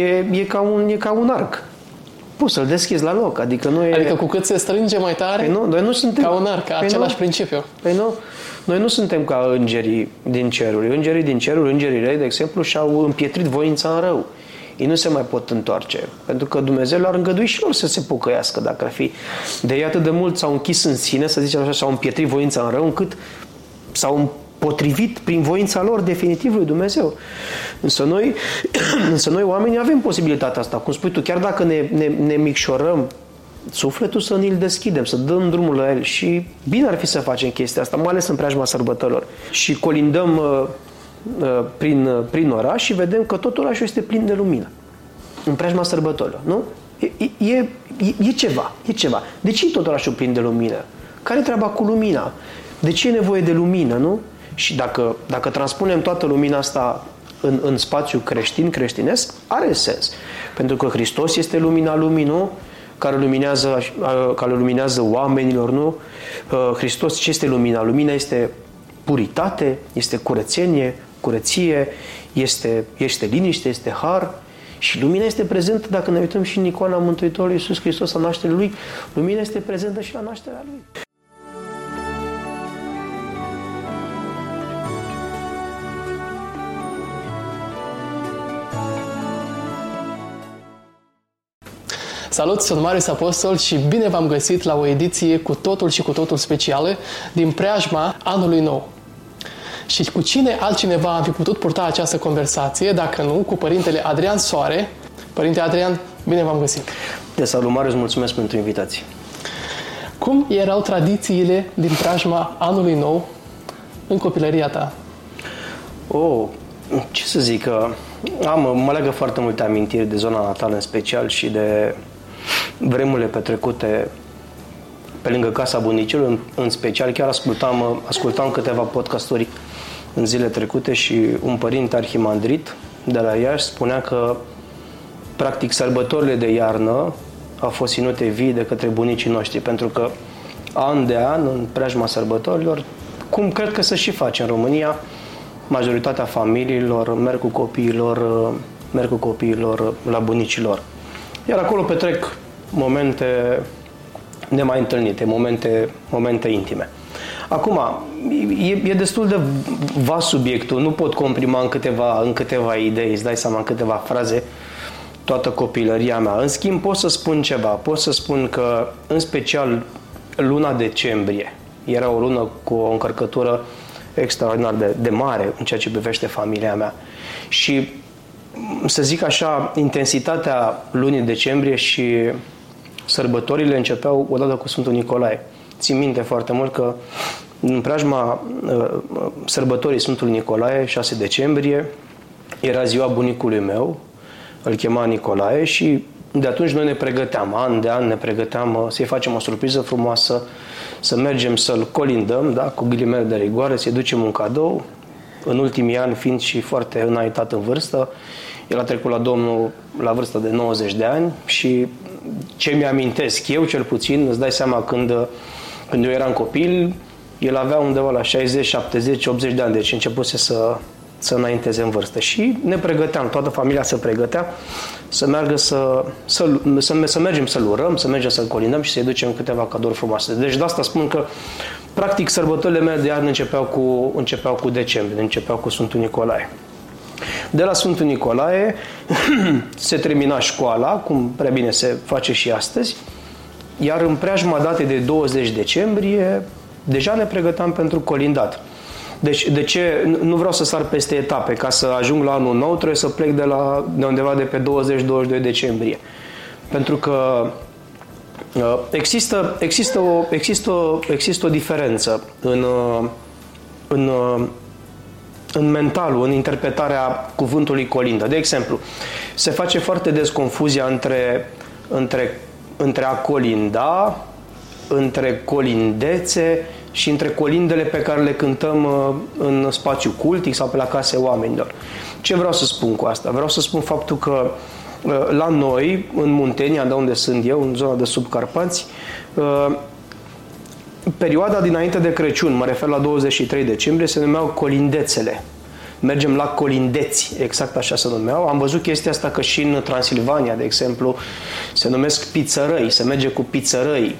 e, e, ca un, e ca un arc. Poți să-l deschizi la loc, adică nu e... Adică cu cât se strânge mai tare, Păi nu, noi nu suntem... ca un arc, Păi același nu. principiu. Păi nu, noi nu suntem ca îngerii din ceruri. Îngerii din ceruri, îngerii rei, de exemplu, și-au împietrit voința în rău. Ei nu se mai pot întoarce, pentru că Dumnezeu le-ar îngădui și lor să se pocăiască dacă ar fi. De ei atât de mult s-au închis în sine, să zicem așa, și-au împietrit voința în rău, încât s-au potrivit prin voința lor definitiv lui Dumnezeu. Însă noi, însă noi oamenii avem posibilitatea asta. Cum spui tu, chiar dacă ne, ne, ne micșorăm sufletul să ne-l deschidem, să dăm drumul la el și bine ar fi să facem chestia asta, mai ales în preajma sărbătorilor. Și colindăm uh, uh, prin, uh, prin oraș și vedem că tot orașul este plin de lumină. În preajma sărbătorilor, nu? E, e, e, e ceva, e ceva. De ce e tot orașul plin de lumină? Care e treaba cu lumina? De ce e nevoie de lumină, nu? Și dacă, dacă transpunem toată lumina asta în, în spațiu creștin, creștinesc, are sens. Pentru că Hristos este lumina lumii, nu? Care luminează, care luminează oamenilor, nu? Hristos ce este lumina? Lumina este puritate, este curățenie, curăție, este, este liniște, este har, și lumina este prezentă, dacă ne uităm și în icoana Mântuitorului Iisus Hristos, la nașterea Lui, lumina este prezentă și la nașterea Lui. Salut, sunt Marius Apostol și bine v-am găsit la o ediție cu totul și cu totul specială din preajma anului nou. Și cu cine altcineva am fi putut purta această conversație, dacă nu, cu părintele Adrian Soare. Părinte Adrian, bine v-am găsit! De salut, Marius, mulțumesc pentru invitație. Cum erau tradițiile din preajma anului nou în copilăria ta? Oh, ce să zic, am, mă legă foarte multe amintiri de zona natală în special și de vremurile petrecute pe lângă casa bunicilor, în, în special chiar ascultam, ascultam câteva podcasturi în zile trecute și un părinte arhimandrit de la Iași spunea că practic sărbătorile de iarnă au fost ținute vii de către bunicii noștri, pentru că an de an, în preajma sărbătorilor, cum cred că se și face în România, majoritatea familiilor merg cu copiilor, merg cu copiilor la bunicilor. Iar acolo petrec momente nemai întâlnite, momente, momente intime. Acum, e, e destul de vast subiectul, nu pot comprima în câteva, în câteva idei, îți dai seama, în câteva fraze, toată copilăria mea. În schimb, pot să spun ceva. Pot să spun că, în special, luna decembrie era o lună cu o încărcătură extraordinar de, de mare în ceea ce privește familia mea. Și, să zic așa, intensitatea lunii decembrie și sărbătorile începeau odată cu Sfântul Nicolae. Țin minte foarte mult că în preajma uh, sărbătorii Sfântului Nicolae, 6 decembrie, era ziua bunicului meu, îl chema Nicolae și de atunci noi ne pregăteam, an de an ne pregăteam uh, să-i facem o surpriză frumoasă, să mergem să-l colindăm, da, cu ghilimele de rigoare, să-i ducem un cadou. În ultimii ani, fiind și foarte înaintat în vârstă, el a trecut la Domnul la vârstă de 90 de ani și ce mi-amintesc eu, cel puțin, îți dai seama când, când eu eram copil, el avea undeva la 60, 70, 80 de ani, deci începuse să, să înainteze în vârstă. Și ne pregăteam, toată familia se pregătea să meargă să, să, să, să mergem să-l urăm, să mergem să-l colindăm și să-i ducem câteva cadouri frumoase. Deci de asta spun că practic sărbătorile mele de iarnă începeau cu, începeau cu decembrie, începeau cu Sfântul Nicolae. De la Sfântul Nicolae se termina școala, cum prea bine se face și astăzi, iar în preajma datei de 20 decembrie deja ne pregăteam pentru colindat. Deci, de ce nu vreau să sar peste etape? Ca să ajung la anul nou, trebuie să plec de, la, de undeva de pe 20-22 decembrie. Pentru că uh, există, există, o, există, o, există o diferență în, uh, în, uh, în mentalul, în interpretarea cuvântului colindă. De exemplu, se face foarte des confuzia între, între, între a colinda, între colindețe și între colindele pe care le cântăm în spațiu cultic sau pe la case oamenilor. Ce vreau să spun cu asta? Vreau să spun faptul că la noi, în Muntenia, de unde sunt eu, în zona de subcarpați, perioada dinainte de Crăciun, mă refer la 23 decembrie, se numeau colindețele. mergem la colindeți, exact așa se numeau. Am văzut chestia asta că și în Transilvania, de exemplu, se numesc pizzărăi, se merge cu pizzărăi.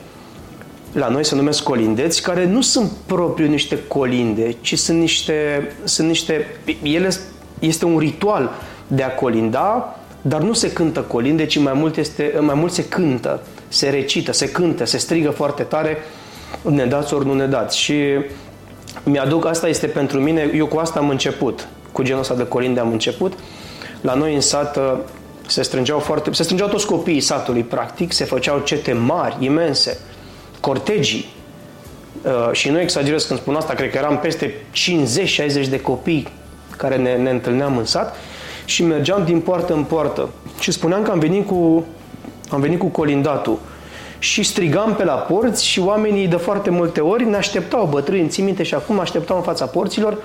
La noi se numesc colindeți, care nu sunt propriu niște colinde, ci sunt niște, sunt niște ele este un ritual de a colinda, dar nu se cântă colinde, ci mai mult, este, mai mult se cântă, se recită, se cântă, se strigă foarte tare, ne dați ori nu ne dați. Și mi-aduc, asta este pentru mine, eu cu asta am început, cu genul ăsta de colinde am început. La noi în sat uh, se strângeau foarte, se strângeau toți copiii satului, practic, se făceau cete mari, imense, cortegii. Uh, și nu exagerez când spun asta, cred că eram peste 50-60 de copii care ne, ne întâlneam în sat și mergeam din poartă în poartă. Și spuneam că am venit cu, am venit cu colindatul și strigam pe la porți și oamenii de foarte multe ori ne așteptau, bătrâni, ții minte și acum așteptau în fața porților.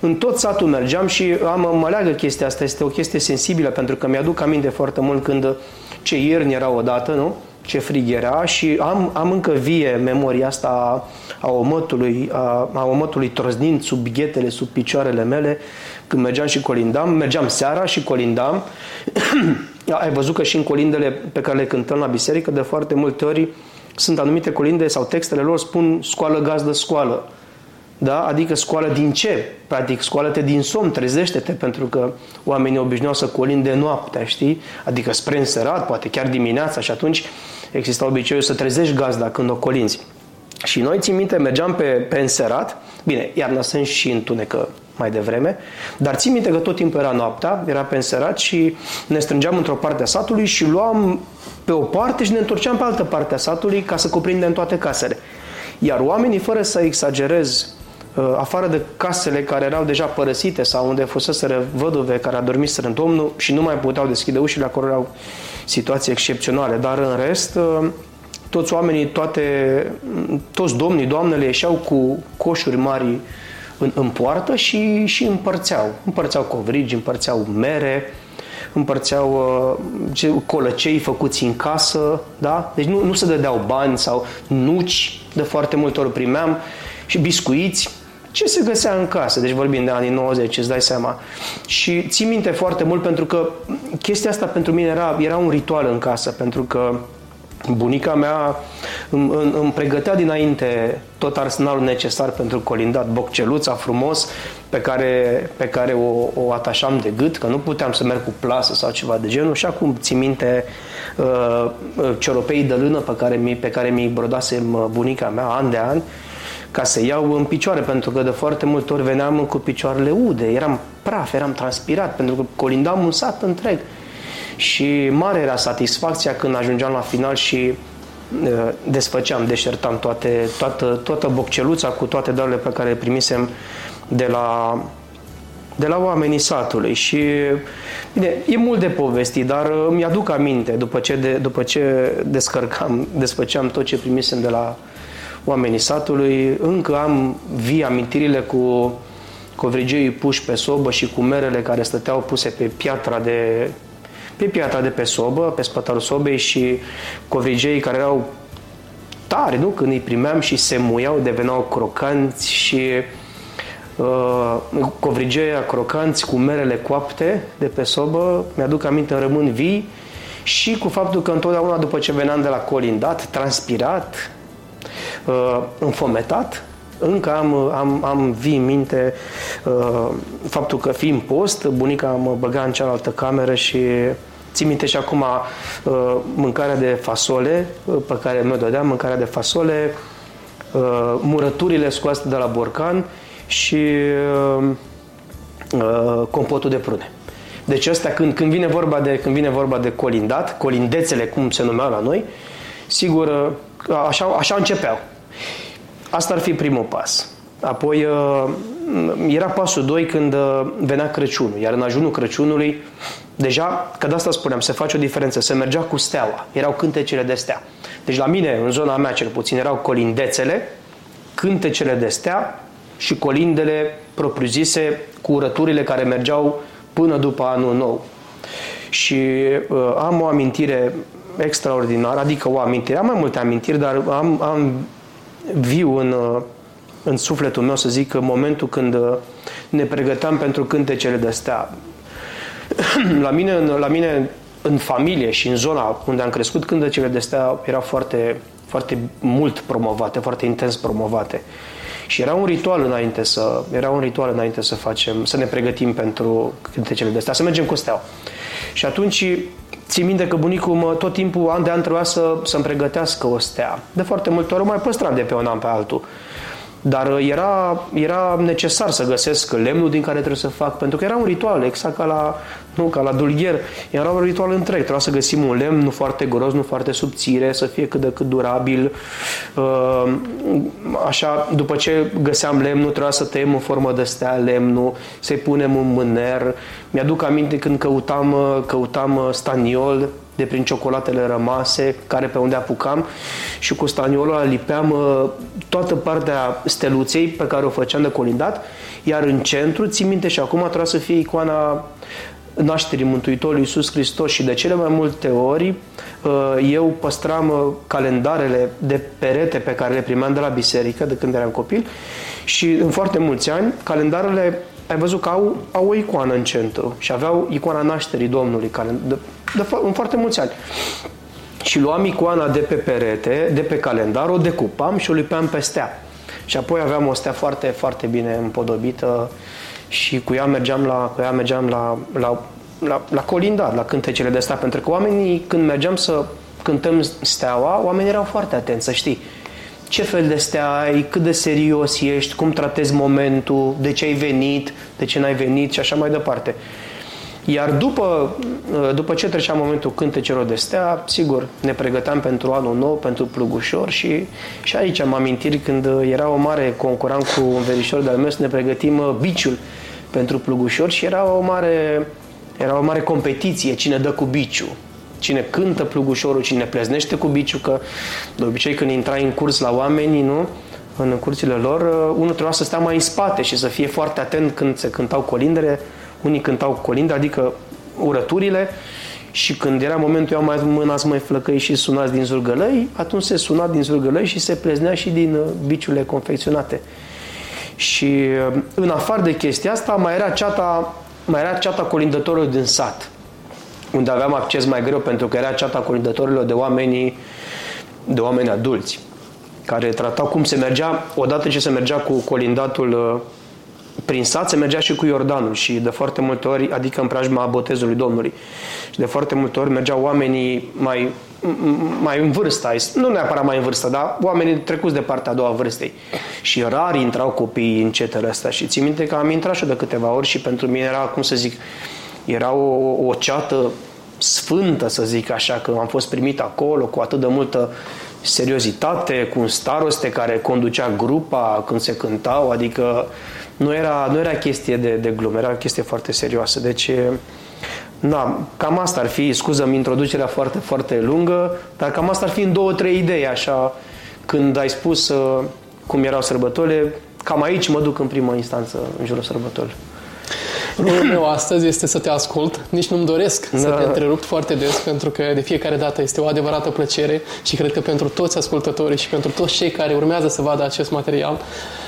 În tot satul mergeam și am, mă leagă chestia asta, este o chestie sensibilă pentru că mi-aduc aminte foarte mult când ce ierni era odată, nu? Ce frig era și am, am încă vie memoria asta a omătului, a, a omătului troznind sub ghetele, sub picioarele mele, când mergeam și colindam, mergeam seara și colindam. Ai văzut că și în colindele pe care le cântăm la biserică, de foarte multe ori sunt anumite colinde sau textele lor spun scoală gazdă scoală. Da? Adică scoală din ce? Practic, scoală-te din somn, trezește-te, pentru că oamenii obișnuiau să colinde noaptea, știi? Adică spre înserat, poate chiar dimineața și atunci exista obiceiul să trezești gazda când o colinzi. Și noi, țin minte, mergeam pe, pe înserat, bine, iarna sunt și întunecă mai devreme, dar țin minte că tot timpul era noaptea, era pe înserat și ne strângeam într-o parte a satului și luam pe o parte și ne întorceam pe altă parte a satului ca să cuprindem toate casele. Iar oamenii, fără să exagerez, uh, afară de casele care erau deja părăsite sau unde fusese văduve care adormiseră în Domnul și nu mai puteau deschide ușile, acolo erau situații excepționale, dar în rest uh, toți oamenii, toate, toți domnii, doamnele ieșeau cu coșuri mari în, în poartă și, și împărțeau. Împărțeau covrigi, împărțeau mere, împărțeau uh, colăcei făcuți în casă, da? Deci nu, nu se dădeau bani sau nuci, de foarte multe ori primeam, și biscuiți, ce se găsea în casă, deci vorbim de anii 90, îți dai seama. Și ții minte foarte mult pentru că chestia asta pentru mine era, era un ritual în casă, pentru că bunica mea îmi, îmi pregătea dinainte tot arsenalul necesar pentru colindat, bocceluța frumos pe care, pe care o, o atașam de gât, că nu puteam să merg cu plasă sau ceva de genul și acum țin minte uh, uh cioropei de lână pe care, mi, pe care mi brodasem uh, bunica mea an de an ca să iau în picioare, pentru că de foarte multe ori veneam cu picioarele ude, eram praf, eram transpirat, pentru că colindam un sat întreg. Și mare era satisfacția când ajungeam la final și uh, desfăceam, deșertam toate, toată, toată bocceluța cu toate darurile pe care le primisem de la, de la oamenii satului. Și bine, e mult de povesti, dar îmi aduc aminte după ce, de, după ce descărcam, desfăceam tot ce primisem de la oamenii satului, încă am vii amintirile cu covrigeii puși pe sobă și cu merele care stăteau puse pe piatra de pe piatra de pe sobă, pe spătarul sobei și covrigei care erau tare, nu? Când îi primeam și se muiau, deveneau crocanți și uh, covrigeia crocanți cu merele coapte de pe sobă, mi-aduc aminte, rămân vii și cu faptul că întotdeauna după ce veneam de la colindat, transpirat, uh, înfometat, încă am, am, am vii în minte uh, faptul că fiind post, bunica mă băga în cealaltă cameră și țin minte și acum uh, mâncarea de fasole uh, pe care mi-o dădeam, mâncarea de fasole, uh, murăturile scoase de la borcan și uh, uh, compotul de prune. Deci ăsta, când, când, vine vorba de, când vine vorba de colindat, colindețele, cum se numeau la noi, sigur, uh, așa, așa începeau. Asta ar fi primul pas. Apoi uh, era pasul 2 când uh, venea Crăciunul, iar în ajunul Crăciunului, deja, că de asta spuneam, se face o diferență, se mergea cu steaua, erau cântecele de stea. Deci la mine, în zona mea cel puțin, erau colindețele, cântecele de stea și colindele propriu-zise cu urăturile care mergeau până după anul nou. Și uh, am o amintire extraordinară, adică o amintire, am mai multe amintiri, dar am, am viu în, uh, în sufletul meu, să zic, momentul când uh, ne pregăteam pentru cântecele de stea. la, mine, la mine, în familie și în zona unde am crescut, cântecele de stea erau foarte, foarte mult promovate, foarte intens promovate. Și era un ritual înainte să, era un ritual înainte să facem, să ne pregătim pentru cântecele de stea, să mergem cu steaua. Și atunci țin minte că bunicul mă, tot timpul, an de an, trebuia să, să-mi pregătească o stea. De foarte multe ori mai păstram de pe un an pe altul. Dar uh, era, era necesar să găsesc lemnul din care trebuie să fac, pentru că era un ritual, exact ca la, nu, ca la dulgher. Era un ritual întreg. Trebuia să găsim un lemn nu foarte gros, nu foarte subțire, să fie cât de cât durabil. Uh, așa, după ce găseam lemnul, trebuia să tăiem în formă de stea lemnul, să-i punem un mâner. Mi-aduc aminte când căutam, uh, căutam staniol, de prin ciocolatele rămase, care pe unde apucam și cu staniolul ăla lipeam uh, toată partea steluței pe care o făceam de colindat, iar în centru, țin minte și acum trebuie să fie icoana nașterii Mântuitorului Iisus Hristos și de cele mai multe ori uh, eu păstram uh, calendarele de perete pe care le primeam de la biserică de când eram copil și în foarte mulți ani calendarele ai văzut că au, au o icoană în centru și aveau icoana nașterii Domnului care, de, de, în foarte mulți ani. Și luam icoana de pe perete, de pe calendar, o decupam și o lipeam pe stea. Și apoi aveam o stea foarte, foarte bine împodobită și cu ea mergeam la, cu ea mergeam la, la, la, la colindat, la cântecele de stea, pentru că oamenii, când mergeam să cântăm steaua, oamenii erau foarte atenți, să știi ce fel de stea ai, cât de serios ești, cum tratezi momentul, de ce ai venit, de ce n-ai venit? Și așa mai departe. Iar după, după ce trecea momentul cântecelor de stea, sigur, ne pregăteam pentru anul nou, pentru plugușor și, și aici am amintiri când era o mare concuram cu un verișor de-al meu să ne pregătim uh, biciul pentru plugușor și era o mare, era o mare competiție cine dă cu biciul cine cântă plugușorul, cine pleznește cu biciu, că de obicei când intrai în curs la oamenii, nu? în curțile lor, uh, unul trebuia să stea mai în spate și să fie foarte atent când se cântau colindele. Unii cântau colinde, adică urăturile, și când era momentul, eu mai mânați mai flăcăi și sunați din zurgălăi, atunci se suna din zurgălăi și se pleznea și din uh, biciurile confecționate. Și uh, în afară de chestia asta, mai era ceata, mai era ceata colindătorului din sat unde aveam acces mai greu pentru că era ceata colindătorilor de oameni, de oameni adulți care tratau cum se mergea, odată ce se mergea cu colindatul uh, prin sat, se mergea și cu Iordanul și de foarte multe ori, adică în preajma botezului Domnului. Și de foarte multe ori mergeau oamenii mai, mai în vârstă, nu neapărat mai în vârstă, dar oamenii trecuți de partea a doua vârstei. Și rar intrau copiii în cetele astea și țin minte că am intrat și de câteva ori și pentru mine era, cum să zic, era o, o ceată sfântă, să zic așa, că am fost primit acolo cu atât de multă seriozitate, cu un staroste care conducea grupa când se cântau, adică nu era, nu era chestie de, de glumă, era o chestie foarte serioasă. Deci, na, cam asta ar fi, scuză-mi introducerea foarte, foarte lungă, dar cam asta ar fi în două, trei idei, așa, când ai spus uh, cum erau sărbătorile, cam aici mă duc în prima instanță în jurul sărbătorilor. Rolul meu astăzi este să te ascult. Nici nu-mi doresc da. să te întrerup foarte des, pentru că de fiecare dată este o adevărată plăcere și cred că pentru toți ascultătorii și pentru toți cei care urmează să vadă acest material,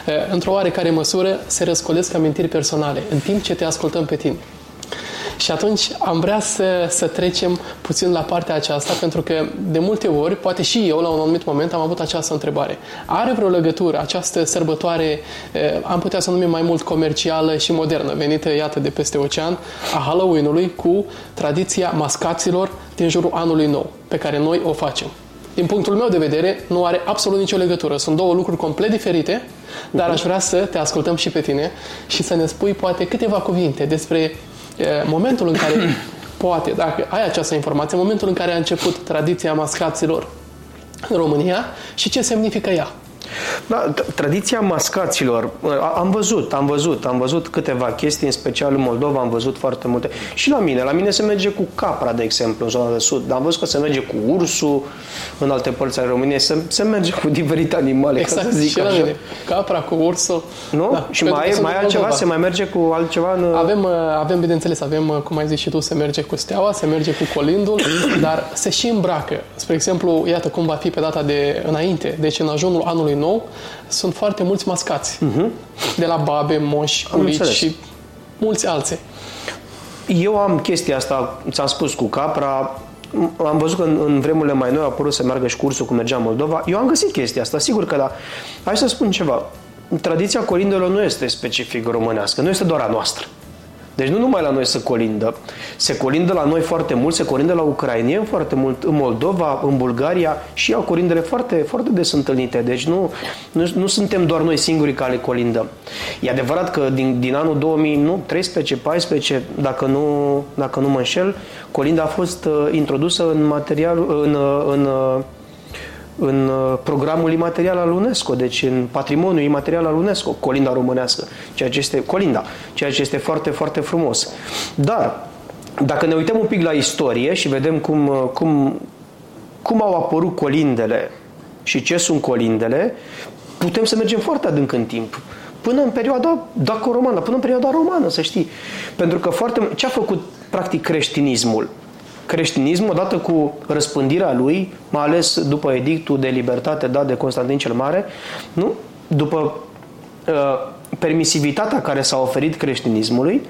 eh, într-o oarecare măsură se răscolesc amintiri personale în timp ce te ascultăm pe tine. Și atunci am vrea să, să trecem puțin la partea aceasta, pentru că de multe ori, poate și eu la un anumit moment am avut această întrebare. Are vreo legătură această sărbătoare, am putea să o numim mai mult comercială și modernă, venită, iată, de peste ocean, a Halloween-ului cu tradiția mascaților din jurul anului nou, pe care noi o facem? Din punctul meu de vedere, nu are absolut nicio legătură. Sunt două lucruri complet diferite, dar aș vrea să te ascultăm și pe tine și să ne spui poate câteva cuvinte despre momentul în care, poate, dacă ai această informație, momentul în care a început tradiția mascaților în România și ce semnifică ea. Da, tradiția mascaților, am văzut, am văzut, am văzut câteva chestii, în special în Moldova am văzut foarte multe. Și la mine, la mine se merge cu capra, de exemplu, în zona de sud, dar am văzut că se merge cu ursul în alte părți ale României, se, se merge cu diferite animale, exact, ca să zic și așa. Mine. Capra cu ursul. Nu? Da, și mai, mai altceva? Moldova. Se mai merge cu altceva? În... Avem, uh, avem, bineînțeles, avem, uh, cum ai zis și tu, se merge cu steaua, se merge cu colindul, dar se și îmbracă. Spre exemplu, iată cum va fi pe data de înainte, deci în ajunul anului nou, nou, sunt foarte mulți mascați. Uh-huh. De la babe, moși, bulici și mulți alții. Eu am chestia asta, ți-am spus cu capra, am văzut că în, în vremurile mai noi a apărut să meargă și cursul cum mergea Moldova. Eu am găsit chestia asta, sigur că da. Hai să spun ceva. Tradiția colindelor nu este specific românească, nu este doar a noastră. Deci nu numai la noi se colindă, se colindă la noi foarte mult, se colindă la ucrainieni foarte mult, în Moldova, în Bulgaria și au colindele foarte, foarte des întâlnite. Deci nu, nu, nu suntem doar noi singuri care le colindăm. E adevărat că din, din anul 2013-14, dacă nu, dacă nu mă înșel, colinda a fost uh, introdusă în material, în, uh, în, în în uh, programul imaterial al UNESCO, deci în patrimoniul imaterial al UNESCO, colinda românească, ceea ce este colinda, ceea ce este foarte, foarte frumos. Dar, dacă ne uităm un pic la istorie și vedem cum, uh, cum, cum au apărut colindele și ce sunt colindele, putem să mergem foarte adânc în timp. Până în perioada daco-romană, până în perioada romană, să știi. Pentru că foarte... Ce a făcut, practic, creștinismul? Creștinismul, odată cu răspândirea lui, mai ales după edictul de libertate dat de Constantin cel Mare, nu? după uh, permisivitatea care s-a oferit creștinismului,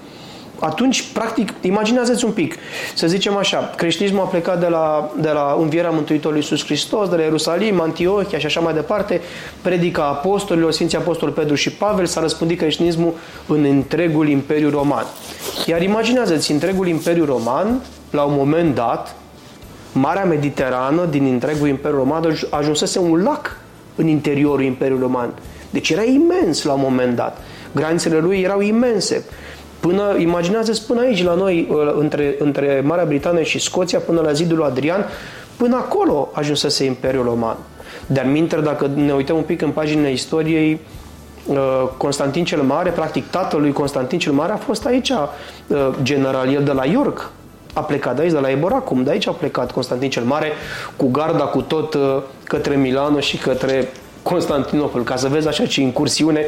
atunci, practic, imaginează-ți un pic, să zicem așa, creștinismul a plecat de la, de la învierea Mântuitorului Iisus Hristos, de la Ierusalim, Antiochia și așa mai departe, predica apostolilor, Sfinții Apostol Pedru și Pavel, s-a răspândit creștinismul în întregul Imperiu Roman. Iar imaginează-ți, întregul Imperiu Roman la un moment dat, Marea Mediterană din întregul Imperiu Roman ajunsese un lac în interiorul Imperiului Roman. Deci era imens la un moment dat. Granițele lui erau imense. Până, imaginează până aici, la noi, ă, între, între Marea Britanie și Scoția, până la zidul Adrian, până acolo ajunsese Imperiul Roman. Dar minter, dacă ne uităm un pic în paginile istoriei, ă, Constantin cel Mare, practic tatăl lui Constantin cel Mare a fost aici ă, general, el de la York, a plecat de aici, de la Eboracum, de aici a plecat Constantin cel Mare, cu garda, cu tot uh, către Milano și către Constantinopol, ca să vezi așa ce incursiune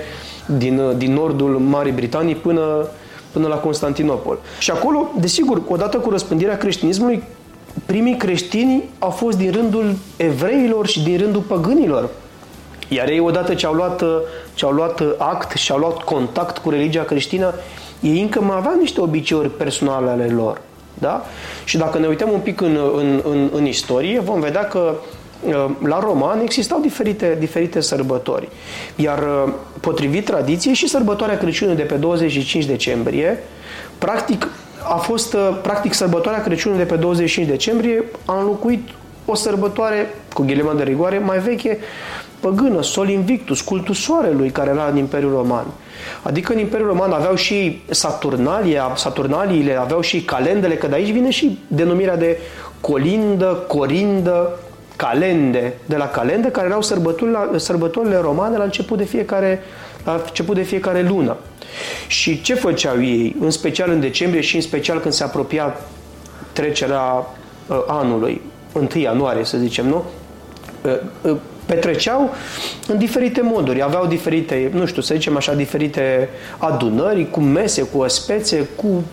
din, uh, din nordul Marii Britanii până, până la Constantinopol. Și acolo, desigur, odată cu răspândirea creștinismului, primii creștini au fost din rândul evreilor și din rândul păgânilor. Iar ei, odată ce au luat, uh, ce au luat act și au luat contact cu religia creștină, ei încă mai aveau niște obiceiuri personale ale lor. Da? Și dacă ne uităm un pic în, în, în, în istorie, vom vedea că uh, la roman existau diferite, diferite sărbători. Iar uh, potrivit tradiției și sărbătoarea Crăciunului de pe 25 decembrie, practic a fost, uh, practic sărbătoarea Crăciunului de pe 25 decembrie a înlocuit o sărbătoare, cu ghilimă de rigoare, mai veche, păgână, Sol Invictus, cultul soarelui care era în Imperiul Roman. Adică în Imperiul Roman aveau și Saturnalia, Saturnaliile, aveau și calendele, că de aici vine și denumirea de colindă, corindă, calende, de la calende, care erau sărbătorile, sărbătorile romane la început de fiecare, la început de fiecare lună. Și ce făceau ei, în special în decembrie și în special când se apropia trecerea uh, anului, 1 ianuarie, să zicem, nu? Uh, uh, petreceau în diferite moduri. Aveau diferite, nu știu, să zicem așa, diferite adunări, cu mese, cu spețe, cu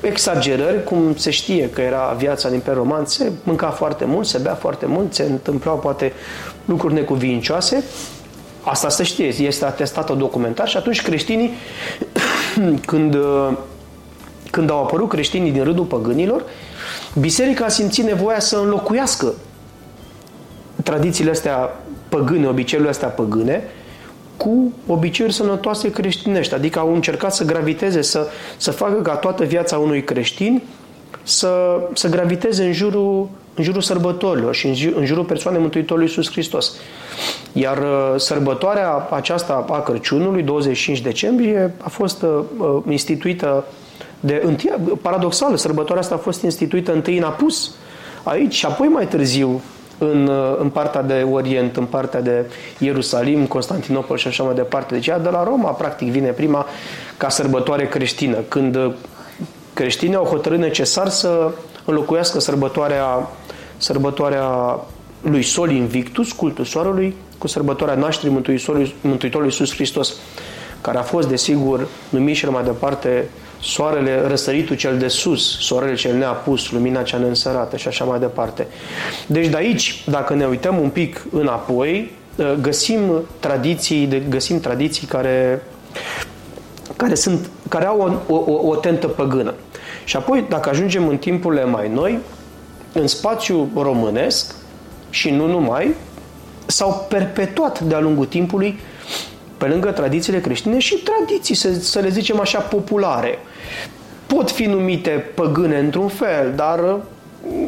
exagerări, cum se știe că era viața din Imperiul Roman, se mânca foarte mult, se bea foarte mult, se întâmplau poate lucruri necuvincioase. Asta se știe, este atestat documentar și atunci creștinii, când, când au apărut creștinii din rândul păgânilor, biserica a simțit nevoia să înlocuiască tradițiile astea păgâne, obiceiurile astea păgâne, cu obiceiuri sănătoase creștinești. Adică au încercat să graviteze, să, să facă ca toată viața unui creștin să, să graviteze în jurul, în jurul sărbătorilor și în, în jurul persoanei Mântuitorului Iisus Hristos. Iar uh, sărbătoarea aceasta a Crăciunului, 25 decembrie, a fost uh, instituită de întâi, paradoxal, sărbătoarea asta a fost instituită întâi în Apus, aici și apoi mai târziu în, în partea de Orient, în partea de Ierusalim, Constantinopol și așa mai departe. Deci ea de la Roma, practic, vine prima ca sărbătoare creștină, când creștinii au hotărât necesar să înlocuiască sărbătoarea, sărbătoarea lui Sol Invictus, cultul soarelui, cu sărbătoarea nașterii Mântuitorului, Mântuitorului Iisus Hristos, care a fost, desigur, numit și mai departe soarele, răsăritul cel de sus, soarele cel neapus, lumina cea neînsărată și așa mai departe. Deci de aici, dacă ne uităm un pic înapoi, găsim tradiții, de, găsim tradiții care, care, sunt, care au o, o, o tentă păgână. Și apoi, dacă ajungem în timpurile mai noi, în spațiu românesc și nu numai, s-au perpetuat de-a lungul timpului pe lângă tradițiile creștine și tradiții, să, să le zicem așa, populare. Pot fi numite păgâne într-un fel, dar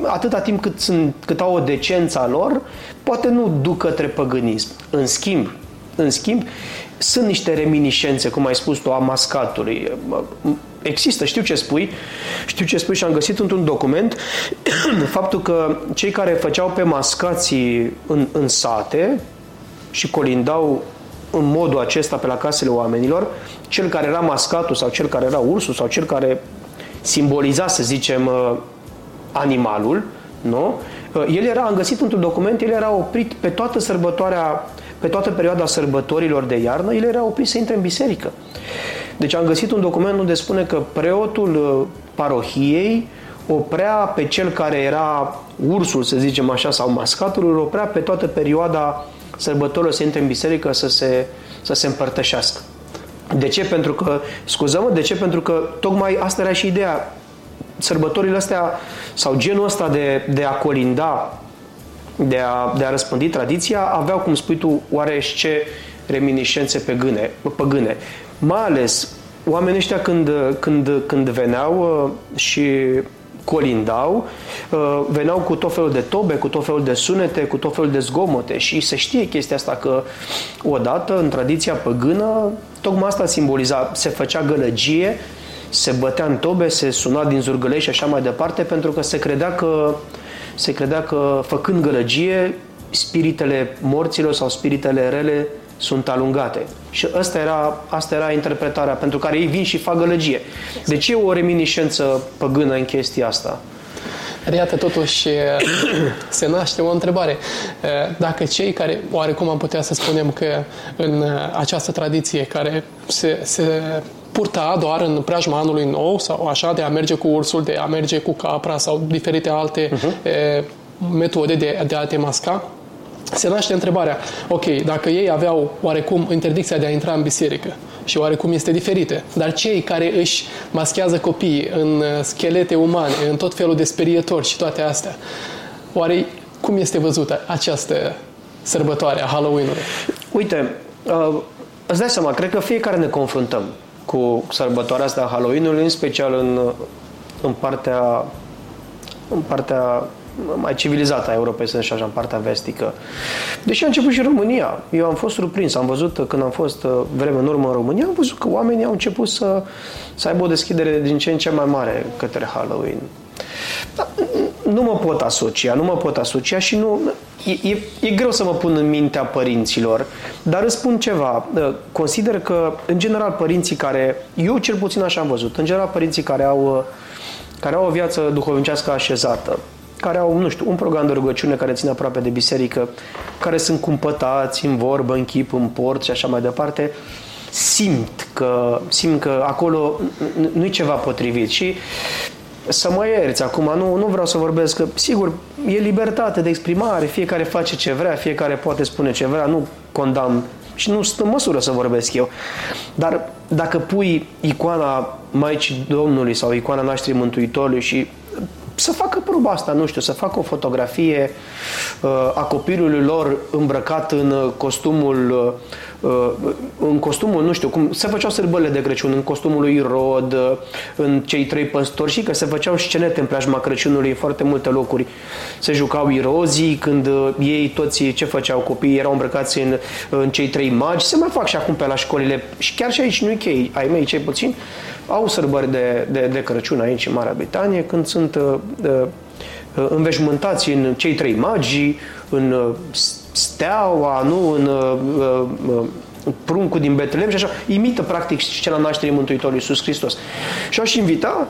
atâta timp cât, sunt, cât au o decența lor, poate nu duc către păgânism. În schimb, în schimb, sunt niște reminiscențe, cum ai spus tu, a mascatului. Există, știu ce spui, știu ce spui și am găsit într-un document faptul că cei care făceau pe mascații în, în sate și colindau în modul acesta pe la casele oamenilor, cel care era mascatul sau cel care era ursul sau cel care simboliza, să zicem, uh, animalul, nu? Uh, el era, am găsit într-un document, el era oprit pe toată sărbătoarea, pe toată perioada sărbătorilor de iarnă, el era oprit să intre în biserică. Deci am găsit un document unde spune că preotul uh, parohiei oprea pe cel care era ursul, să zicem așa, sau mascatul, îl oprea pe toată perioada sărbătorilor să intre în biserică să se, să se împărtășească. De ce? Pentru că, scuză-mă, de ce? Pentru că tocmai asta era și ideea. Sărbătorile astea sau genul ăsta de, de a colinda, de a, de a răspândi tradiția, aveau, cum spui tu, oarește reminiscențe pe gâne, păgâne. Mai ales oamenii ăștia când, când, când veneau uh, și colindau, uh, veneau cu tot felul de tobe, cu tot felul de sunete, cu tot felul de zgomote și se știe chestia asta că odată în tradiția păgână tocmai asta simboliza, se făcea gălăgie, se bătea în tobe, se suna din zurgălei și așa mai departe pentru că se credea că se credea că făcând gălăgie spiritele morților sau spiritele rele sunt alungate. Și asta era, asta era interpretarea pentru care ei vin și fac gălăgie. De ce o reminiscență păgână în chestia asta? Iată, totuși, se naște o întrebare. Dacă cei care, oarecum am putea să spunem că în această tradiție care se, se purta doar în preajma anului nou sau așa, de a merge cu ursul, de a merge cu capra sau diferite alte uh-huh. metode de, de a te masca, se naște întrebarea, ok, dacă ei aveau oarecum interdicția de a intra în biserică și oarecum este diferită, dar cei care își maschează copiii în uh, schelete umane, în tot felul de sperietori și toate astea, oare cum este văzută această sărbătoare a Halloween-ului? Uite, uh, îți dai seama, cred că fiecare ne confruntăm cu sărbătoarea asta a Halloween-ului, în special în, în partea în partea mai civilizată a Europei, să așa, în partea vestică. Deși a început și România. Eu am fost surprins. Am văzut, când am fost uh, vreme în urmă în România, am văzut că oamenii au început să, să aibă o deschidere din ce în ce mai mare către Halloween. Dar nu mă pot asocia, nu mă pot asocia și nu... E, e, e greu să mă pun în mintea părinților, dar îți spun ceva. Uh, consider că, în general, părinții care... Eu cel puțin așa am văzut. În general, părinții care au, uh, care au o viață duhovnicească așezată, care au, nu știu, un program de rugăciune care ține aproape de biserică, care sunt cumpătați în vorbă, în chip, în port și așa mai departe, simt că, simt că acolo nu-i ceva potrivit și să mă ierți acum, nu, nu vreau să vorbesc, că sigur, e libertate de exprimare, fiecare face ce vrea, fiecare poate spune ce vrea, nu condamn și nu sunt în măsură să vorbesc eu. Dar dacă pui icoana Maicii Domnului sau icoana nașterii Mântuitorului și să facă proba asta, nu știu, să facă o fotografie uh, a copilului lor îmbrăcat în uh, costumul uh, în costumul, nu știu, cum se făceau sărbările de Crăciun, în costumul lui Rod, uh, în cei trei păstori și că se făceau scenete în preajma Crăciunului în foarte multe locuri. Se jucau irozii când uh, ei toți ce făceau copiii erau îmbrăcați în, în cei trei magi. Se mai fac și acum pe la școlile și chiar și aici nu e ai mei cei puțin au sărbări de, de, de Crăciun aici în Marea Britanie, când sunt uh, uh, înveșmântați în cei trei magi, în uh, steaua, nu, în uh, uh, pruncul din Betlehem și așa, imită practic scena nașterii Mântuitorului Iisus Hristos. Și aș invita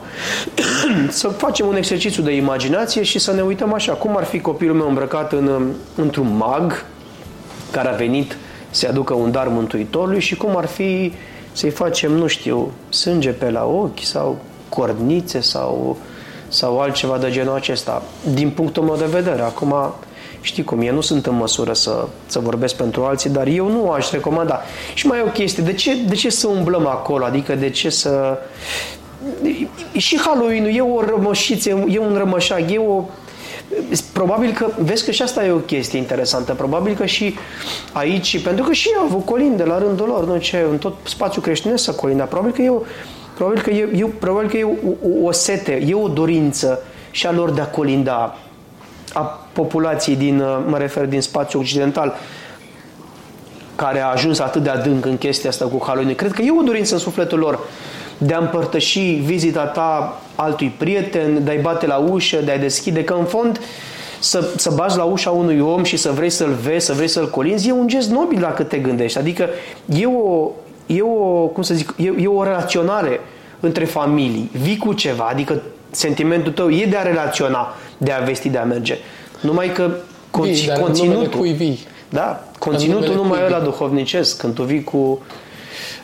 să facem un exercițiu de imaginație și să ne uităm așa, cum ar fi copilul meu îmbrăcat în, într-un mag care a venit să aducă un dar Mântuitorului și cum ar fi să-i facem, nu știu, sânge pe la ochi sau cornițe sau, sau altceva de genul acesta. Din punctul meu de vedere, acum Știi cum e, nu sunt în măsură să, să vorbesc pentru alții, dar eu nu aș recomanda. Și mai e o chestie, de ce, de ce să umblăm acolo? Adică de ce să... Și Halloween e o rămășiță, e un rămășag, e o... Probabil că, vezi că și asta e o chestie interesantă, probabil că și aici, pentru că și eu au avut colinde la rândul lor, nu ce, în tot spațiul creștinesc să colinda, probabil că eu Probabil că e, e, probabil că e o, o sete, e o dorință și a lor de a colinda a populației din, uh, mă refer, din spațiul occidental, care a ajuns atât de adânc în chestia asta cu Halloween. Cred că e o dorință în sufletul lor de a împărtăși vizita ta altui prieten, de a-i bate la ușă, de a-i deschide, că în fond să, să bați la ușa unui om și să vrei să-l vezi, să vrei să-l colinzi, e un gest nobil dacă te gândești. Adică e o, e o, cum să zic, e, e o relaționare între familii. Vii cu ceva, adică sentimentul tău e de a relaționa, de a vesti, de a merge. Numai că vii, dar conținutul... Cui vii. Da, conținutul nu mai e la duhovnicesc. Când tu vii cu,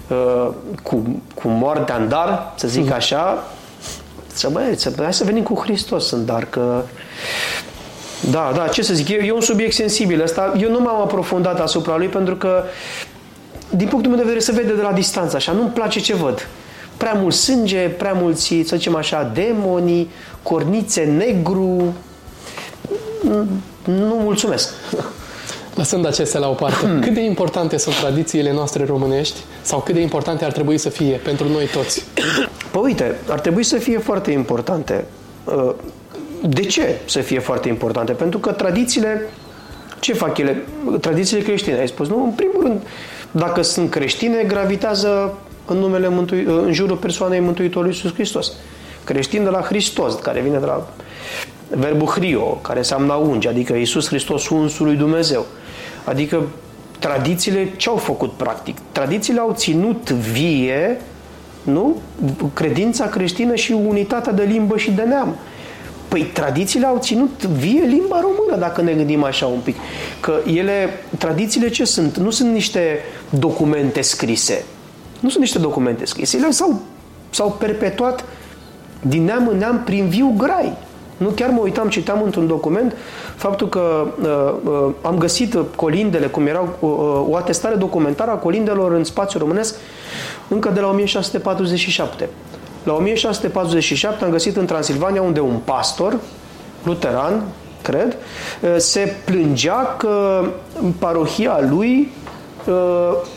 uh, cu, cu moartea în dar, să zic mm. așa, să băi, să, hai să venim cu Hristos în dar, că da, da, ce să zic, e, e un subiect sensibil ăsta. Eu nu m-am aprofundat asupra lui pentru că din punctul meu de vedere se vede de la distanță așa, nu-mi place ce văd. Prea mult sânge, prea mulți, să zicem așa, demonii, cornițe negru. Nu mulțumesc. Lăsând acestea la o parte, hmm. cât de importante sunt tradițiile noastre românești sau cât de importante ar trebui să fie pentru noi toți? Păi uite, ar trebui să fie foarte importante. Uh, de ce să fie foarte importante? Pentru că tradițiile, ce fac ele? Tradițiile creștine, ai spus, nu? În primul rând, dacă sunt creștine, gravitează în, numele Mântui, în jurul persoanei Mântuitorului Iisus Hristos. Creștin de la Hristos, care vine de la verbul hrio, care înseamnă unge, adică Iisus Hristos, unsul lui Dumnezeu. Adică tradițiile ce au făcut practic? Tradițiile au ținut vie nu? credința creștină și unitatea de limbă și de neam. Păi tradițiile au ținut vie limba română, dacă ne gândim așa un pic. Că ele, tradițiile ce sunt? Nu sunt niște documente scrise. Nu sunt niște documente scrise. Ele s-au, s-au perpetuat din neam în neam prin viu grai. Nu chiar mă uitam, citam într-un document faptul că uh, uh, am găsit colindele, cum erau uh, o atestare documentară a colindelor în spațiu românesc încă de la 1647. La 1647 am găsit în Transilvania unde un pastor luteran, cred, uh, se plângea că parohia lui uh,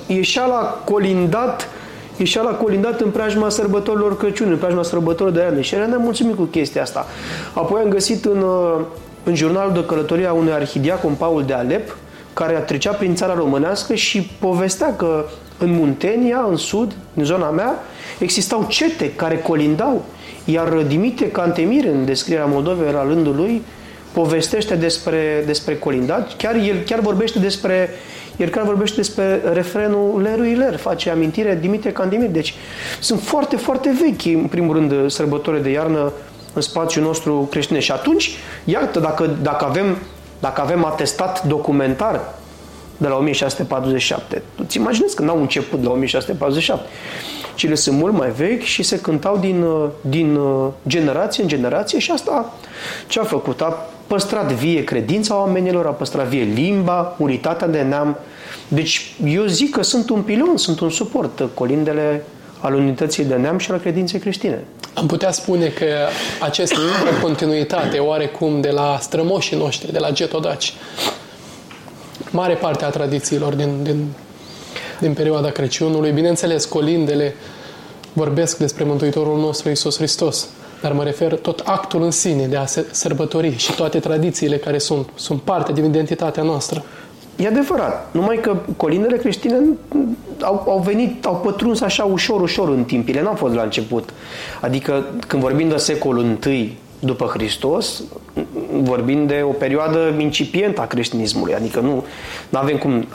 ieșea la colindat ieșea la colindat în preajma sărbătorilor Crăciun, în preajma sărbătorilor de ani. Și era nemulțumit cu chestia asta. Apoi am găsit în, uh, în jurnalul de călătorie a unui arhidiacon, Paul de Alep, care a trecea prin țara românească și povestea că în Muntenia, în sud, în zona mea, existau cete care colindau, iar Dimitrie Cantemir, în descrierea Moldovei, la rândul lui, povestește despre, despre colindat, chiar, el chiar vorbește despre el chiar vorbește despre refrenul Lerui Ler, face amintire Dimitrie Cantemir. Deci sunt foarte, foarte vechi, în primul rând, sărbători de iarnă în spațiul nostru creștin. Și atunci, iată, dacă, dacă, avem, dacă avem atestat documentar de la 1647. Tu-ți imaginezi când au început de la 1647. Cele sunt mult mai vechi și se cântau din, din generație în generație și asta ce a făcut? A păstrat vie credința oamenilor, a păstrat vie limba, unitatea de neam. Deci eu zic că sunt un pilon, sunt un suport, colindele al unității de neam și al credinței creștine. Am putea spune că acest continuitate oarecum de la strămoșii noștri, de la getodaci, mare parte a tradițiilor din, din, din perioada Crăciunului. Bineînțeles, colindele vorbesc despre Mântuitorul nostru Isus Hristos, dar mă refer tot actul în sine de a sărbători și toate tradițiile care sunt, sunt parte din identitatea noastră. E adevărat, numai că colindele creștine au, au venit, au pătruns așa ușor, ușor în timp. Ele n-au fost la început. Adică când vorbim de secolul I după Hristos, vorbim de o perioadă incipientă a creștinismului, adică nu avem cum,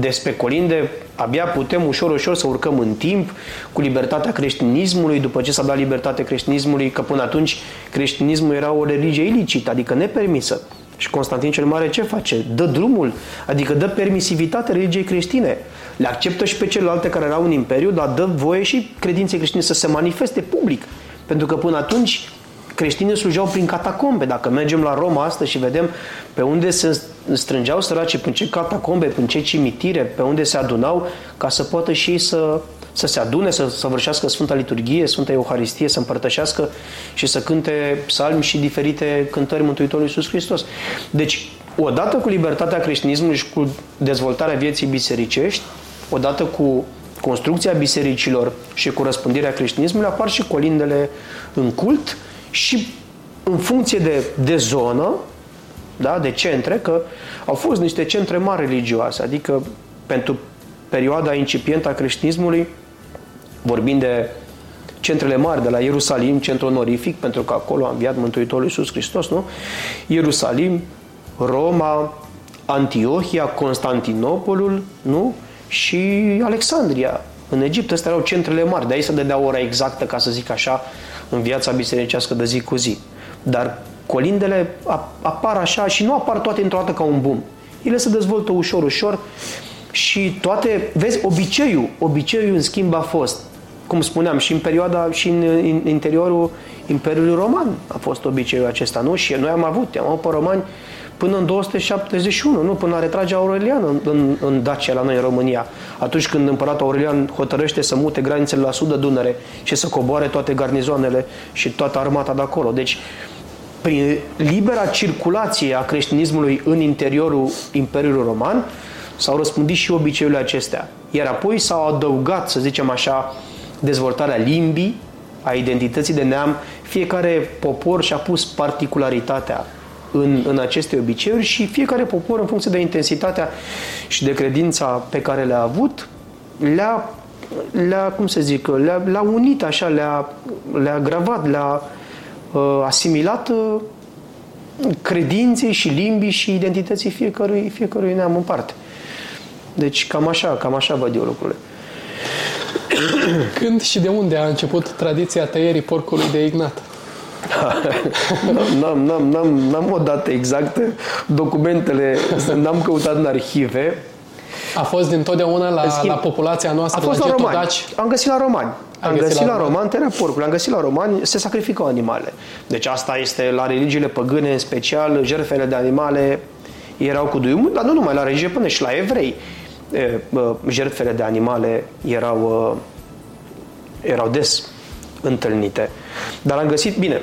despre colinde, abia putem ușor, ușor să urcăm în timp cu libertatea creștinismului, după ce s-a dat libertatea creștinismului, că până atunci creștinismul era o religie ilicită, adică nepermisă. Și Constantin cel Mare ce face? Dă drumul, adică dă permisivitate religiei creștine. Le acceptă și pe celelalte care erau în imperiu, dar dă voie și credinței creștine să se manifeste public. Pentru că până atunci creștinii slujeau prin catacombe. Dacă mergem la Roma astăzi și vedem pe unde se strângeau săraci, prin ce catacombe, prin ce cimitire, pe unde se adunau, ca să poată și ei să, să se adune, să săvârșească Sfânta Liturghie, Sfânta Euharistie, să împărtășească și să cânte psalmi și diferite cântări Mântuitorului Iisus Hristos. Deci, odată cu libertatea creștinismului și cu dezvoltarea vieții bisericești, odată cu construcția bisericilor și cu răspândirea creștinismului, apar și colindele în cult și în funcție de, de zonă, da, de centre, că au fost niște centre mari religioase, adică pentru perioada incipientă a creștinismului, vorbind de centrele mari de la Ierusalim, centru onorific, pentru că acolo a înviat Mântuitorul Iisus Hristos, nu? Ierusalim, Roma, Antiohia, Constantinopolul, nu? Și Alexandria, în Egipt. Astea erau centrele mari. De aici se dădea ora exactă, ca să zic așa, în viața bisericească de zi cu zi. Dar colindele apar așa și nu apar toate într-o dată ca un boom. Ele se dezvoltă ușor, ușor și toate, vezi, obiceiul, obiceiul în schimb a fost, cum spuneam, și în perioada, și în, în interiorul Imperiului Roman a fost obiceiul acesta, nu? Și noi am avut, am avut pe romani până în 271, nu? Până la retrage Aurelian în, în, în Dacia, la noi, în România. Atunci când împăratul Aurelian hotărăște să mute granițele la sud de Dunăre și să coboare toate garnizoanele și toată armata de acolo. Deci, prin libera circulație a creștinismului în interiorul Imperiului Roman, s-au răspândit și obiceiurile acestea. Iar apoi s-au adăugat, să zicem așa, dezvoltarea limbii, a identității de neam. Fiecare popor și-a pus particularitatea în, în aceste obiceiuri și fiecare popor, în funcție de intensitatea și de credința pe care le-a avut, le-a, le-a cum să zic, le-a, le-a unit așa, le-a, le-a gravat, le-a uh, asimilat uh, credinței și limbii și identității fiecărui, fiecărui neam în parte. Deci cam așa, cam așa văd eu lucrurile. Când și de unde a început tradiția tăierii porcului de Ignat? N-am, n-am, n-am, n-am o dată exactă. Documentele n-am căutat în arhive. A fost din totdeauna la, schimb, la populația noastră, a fost la, la romani. Am găsit la romani. Am găsit, găsit la, la romani tăierea porcului, am găsit la romani, se sacrificau animale. Deci asta este la religiile păgâne, în special, jertfele de animale erau cu duiumul, dar nu numai la religie, până și la evrei. Jertfele de animale erau, erau des întâlnite. Dar am găsit, bine,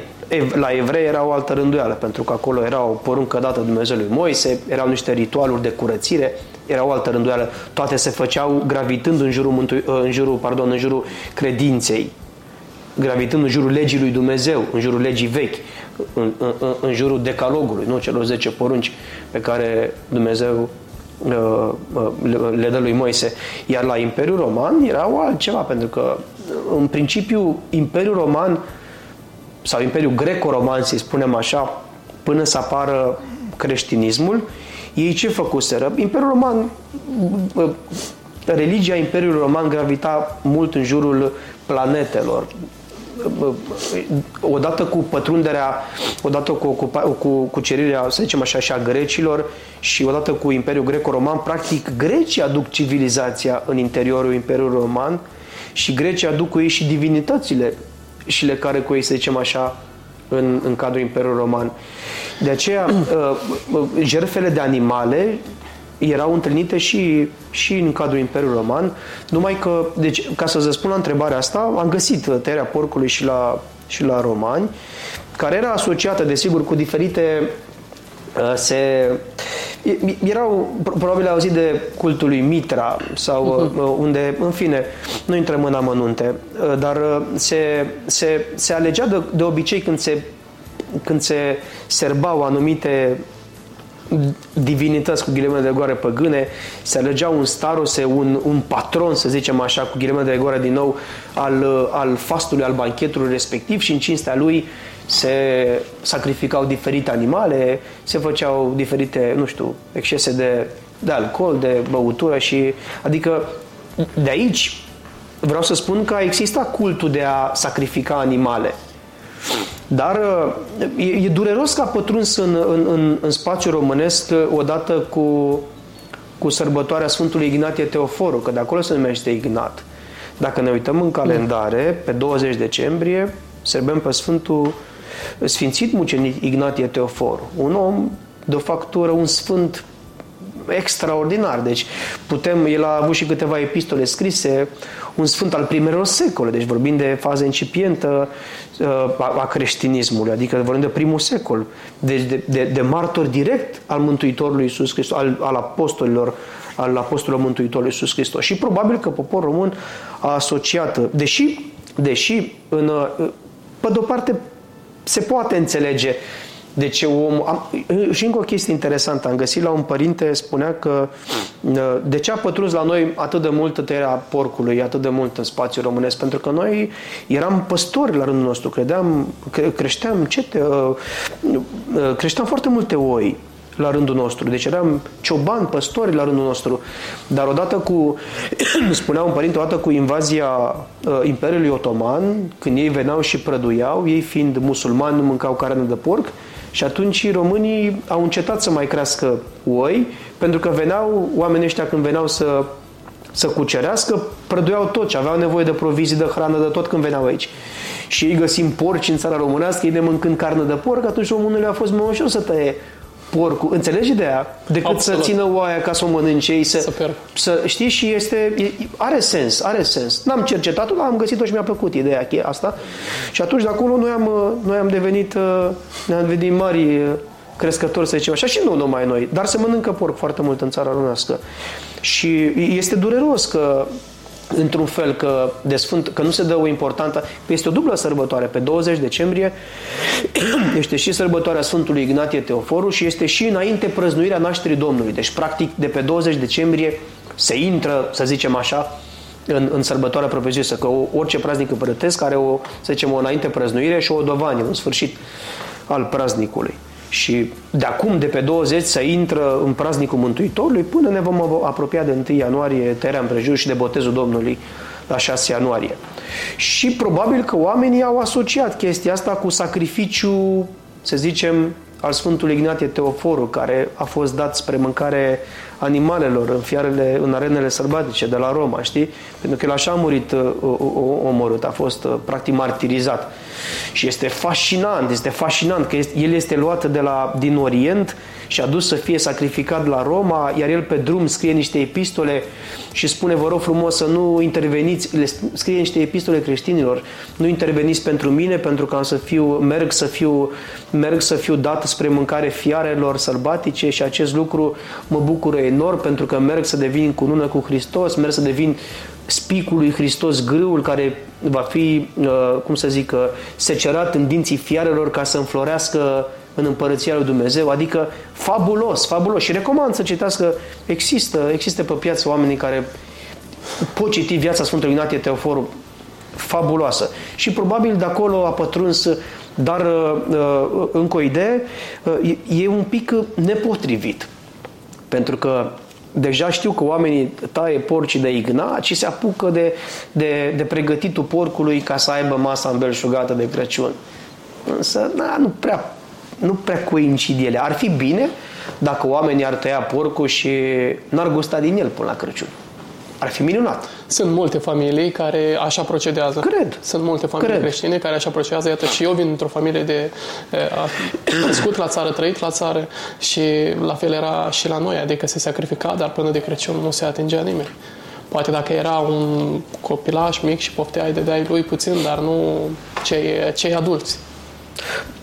la evrei era o altă rânduială, pentru că acolo era o poruncă dată Dumnezeului Moise, erau niște ritualuri de curățire, era o altă rânduială. Toate se făceau gravitând în jurul, mântu- în jurul, pardon, în jurul credinței, gravitând în jurul legii lui Dumnezeu, în jurul legii vechi, în, în, în jurul decalogului, nu celor 10 porunci pe care Dumnezeu uh, uh, le dă lui Moise. Iar la Imperiul Roman era o altceva, pentru că în principiu Imperiul Roman sau Imperiul Greco-Roman, să spunem așa, până să apară creștinismul, ei ce făcuseră? Imperiul Roman, religia Imperiului Roman gravita mult în jurul planetelor. Odată cu pătrunderea, odată cu, ocupa, cu cucerirea, să zicem așa, și a grecilor și odată cu Imperiul Greco-Roman, practic grecii aduc civilizația în interiorul Imperiului Roman și grecii aduc cu ei și divinitățile și le care cu ei, să zicem așa, în, în cadrul Imperiului Roman. De aceea, uh, uh, jertfele de animale erau întâlnite și, și în cadrul Imperiului Roman, numai că, deci, ca să răspund la întrebarea asta, am găsit tăierea porcului și la, și la romani, care era asociată, desigur, cu diferite uh, se erau, probabil au auzit de cultul lui Mitra sau uh-huh. unde, în fine, nu intrăm în amănunte, uh, dar uh, se, se, se alegea de, de obicei când se, când se serbau anumite divinități cu ghilimele de goare păgâne, se alegea un starose, un, un patron, să zicem așa, cu ghilimele de goare din nou, al, al fastului, al banchetului respectiv și în cinstea lui se sacrificau diferite animale, se făceau diferite, nu știu, excese de, de alcool, de băutură și, adică de aici vreau să spun că există cultul de a sacrifica animale. Dar e, e dureros că a pătruns în, în, în, în spațiul românesc odată cu, cu sărbătoarea Sfântului Ignatie Teoforu, că de acolo se numește Ignat. Dacă ne uităm în calendare, pe 20 decembrie, sărbăm pe Sfântul Sfințit mucenic Ignatie Teofor, un om de o factură, un sfânt extraordinar. Deci putem, el a avut și câteva epistole scrise, un sfânt al primelor secole, deci vorbim de fază incipientă uh, a, a creștinismului, adică vorbim de primul secol, deci de, de, de martor direct al Mântuitorului Iisus Hristos, al, al apostolilor al apostolului Mântuitorului Iisus Hristos. Și probabil că poporul român a asociat, deși, deși în, uh, pe de-o parte se poate înțelege de ce om... Am, și încă o chestie interesantă. Am găsit la un părinte, spunea că de ce a pătruns la noi atât de mult tăierea porcului, atât de mult în spațiul românesc? Pentru că noi eram păstori la rândul nostru, credeam, creșteam cete, uh, uh, creșteam foarte multe oi la rândul nostru. Deci eram ciobani, păstori la rândul nostru. Dar odată cu, spunea un părinte, odată cu invazia uh, Imperiului Otoman, când ei veneau și prăduiau, ei fiind musulmani, nu mâncau carne de porc, și atunci românii au încetat să mai crească oi, pentru că veneau, oamenii ăștia când veneau să, să cucerească, prăduiau tot ce aveau nevoie de provizii, de hrană, de tot când veneau aici. Și ei găsim porci în țara românească, ei de mâncând carne de porc, atunci românului a fost mai ușor să tăie porcul, înțelegi ideea? Decât Absolut. să țină oaia ca să o mănânce ei, să, Super. să știi și este, are sens, are sens. N-am cercetat-o, dar am găsit-o și mi-a plăcut ideea asta. Și atunci de acolo noi am, noi am devenit, ne am devenit mari crescători, să zicem așa, și nu numai noi, dar se mănâncă porc foarte mult în țara românească. Și este dureros că într-un fel că, de sfânt, că nu se dă o importantă, este o dublă sărbătoare. Pe 20 decembrie este și sărbătoarea Sfântului Ignatie Teoforu și este și înainte prăznuirea nașterii Domnului. Deci, practic, de pe 20 decembrie se intră, să zicem așa, în, în sărbătoarea propriu că orice praznic împărătesc are o, să zicem, o înainte prăznuire și o dovanie, un sfârșit al praznicului. Și de acum, de pe 20, să intră în praznicul Mântuitorului până ne vom apropia de 1 ianuarie, terea împrejur și de botezul Domnului la 6 ianuarie. Și probabil că oamenii au asociat chestia asta cu sacrificiu, să zicem, al Sfântului Ignatie Teoforu, care a fost dat spre mâncare animalelor în fiarele, în arenele sărbatice de la Roma, știi? Pentru că el așa a murit uh, omorât, a fost uh, practic martirizat. Și este fascinant, este fascinant că el este luat de la, din Orient și adus să fie sacrificat la Roma, iar el pe drum scrie niște epistole și spune, vă rog frumos să nu interveniți, le scrie niște epistole creștinilor, nu interveniți pentru mine, pentru că am să fiu, merg să fiu, merg să fiu dat spre mâncare fiarelor sălbatice și acest lucru mă bucură enorm pentru că merg să devin cunună cu Hristos, merg să devin spicul lui Hristos, grâul care va fi, uh, cum să zic, uh, secerat în dinții fiarelor ca să înflorească în împărăția lui Dumnezeu, adică fabulos, fabulos. Și recomand să citească, există, există pe piață oamenii care pot citi viața Sfântului Ignatie Teoforu, fabuloasă. Și probabil de acolo a pătruns, dar uh, încă o idee, e un pic nepotrivit. Pentru că deja știu că oamenii taie porci de ignat și se apucă de, de, de pregătitul porcului ca să aibă masa îmbelșugată de Crăciun. Însă, na, nu prea, nu prea coincid ele. Ar fi bine dacă oamenii ar tăia porcul și n-ar gusta din el până la Crăciun. Ar fi minunat. Sunt multe familii care așa procedează. Cred. Sunt multe familii Cred. creștine care așa procedează. Iată, și eu vin într-o familie de... A crescut la țară, trăit la țară și la fel era și la noi, adică se sacrifica, dar până de Crăciun nu se atingea nimeni. Poate dacă era un copilaș mic și pofteai de dai lui puțin, dar nu cei, cei adulți.